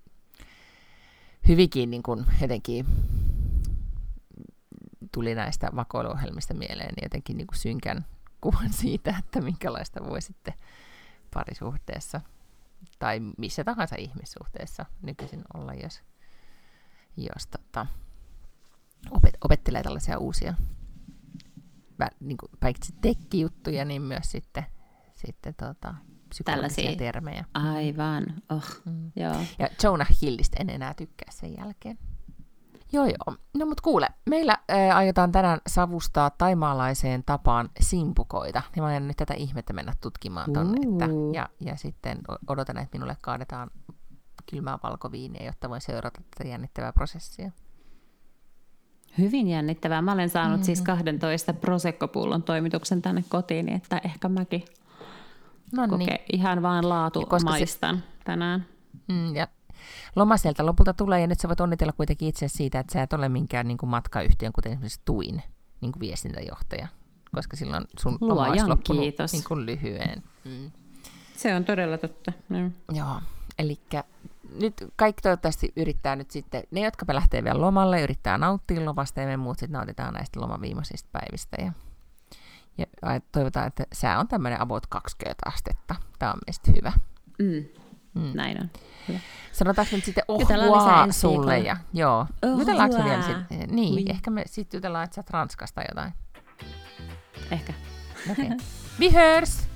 hyvinkin niin kuin jotenkin tuli näistä vakoiluohjelmista mieleen niin jotenkin niin kuin synkän kuvan siitä, että minkälaista voi sitten parisuhteessa tai missä tahansa ihmissuhteessa nykyisin olla, jos, jos tota, opet, opettelee tällaisia uusia niin kuin, paitsi tekkijuttuja, niin myös sitten, sitten tota, psykologisia termejä. Aivan. Oh, Mm. joo. Ja Jonah Hillistä en enää tykkää sen jälkeen. Joo joo. No mut kuule, meillä ää, aiotaan tänään savustaa taimaalaiseen tapaan simpukoita. Niin mä aion nyt tätä ihmettä mennä tutkimaan tonne. Että, ja, ja sitten odotan, että minulle kaadetaan kylmää valkoviiniä, jotta voin seurata tätä jännittävää prosessia. Hyvin jännittävää. Mä olen saanut mm-hmm. siis 12 Prosecco-pullon toimituksen tänne kotiin, niin että ehkä mäkin No koke, niin. ihan vaan laatu koska maistan tänään. Mm, ja loma sieltä lopulta tulee, ja nyt sä voit onnitella kuitenkin itse siitä, että sä et ole minkään niin kuin matkayhtiön, kuten esimerkiksi Tuin niin kuin viestintäjohtaja, koska silloin sun loma olisi loppunut kiitos. niin kuin lyhyen. Mm. Se on todella totta. No. Joo, eli nyt kaikki toivottavasti yrittää nyt sitten, ne jotka lähtee vielä lomalle, yrittää nauttia lomasta ja me muut sitten nautitaan näistä loman viimeisistä päivistä. Ja, ja toivotaan, että sää on tämmöinen about 20 astetta. Tämä on meistä hyvä. Mm. Mm. Näin on. Hyvä. Sanotaanko nyt sitten ensi sulle? Ja, joo. Au Jutellaanko vielä revoir. sitten? Niin, Oui. ehkä me sitten jutellaan, että sä Ranskasta jotain. Ehkä. Okay. Vi hörs!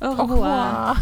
Au revoir!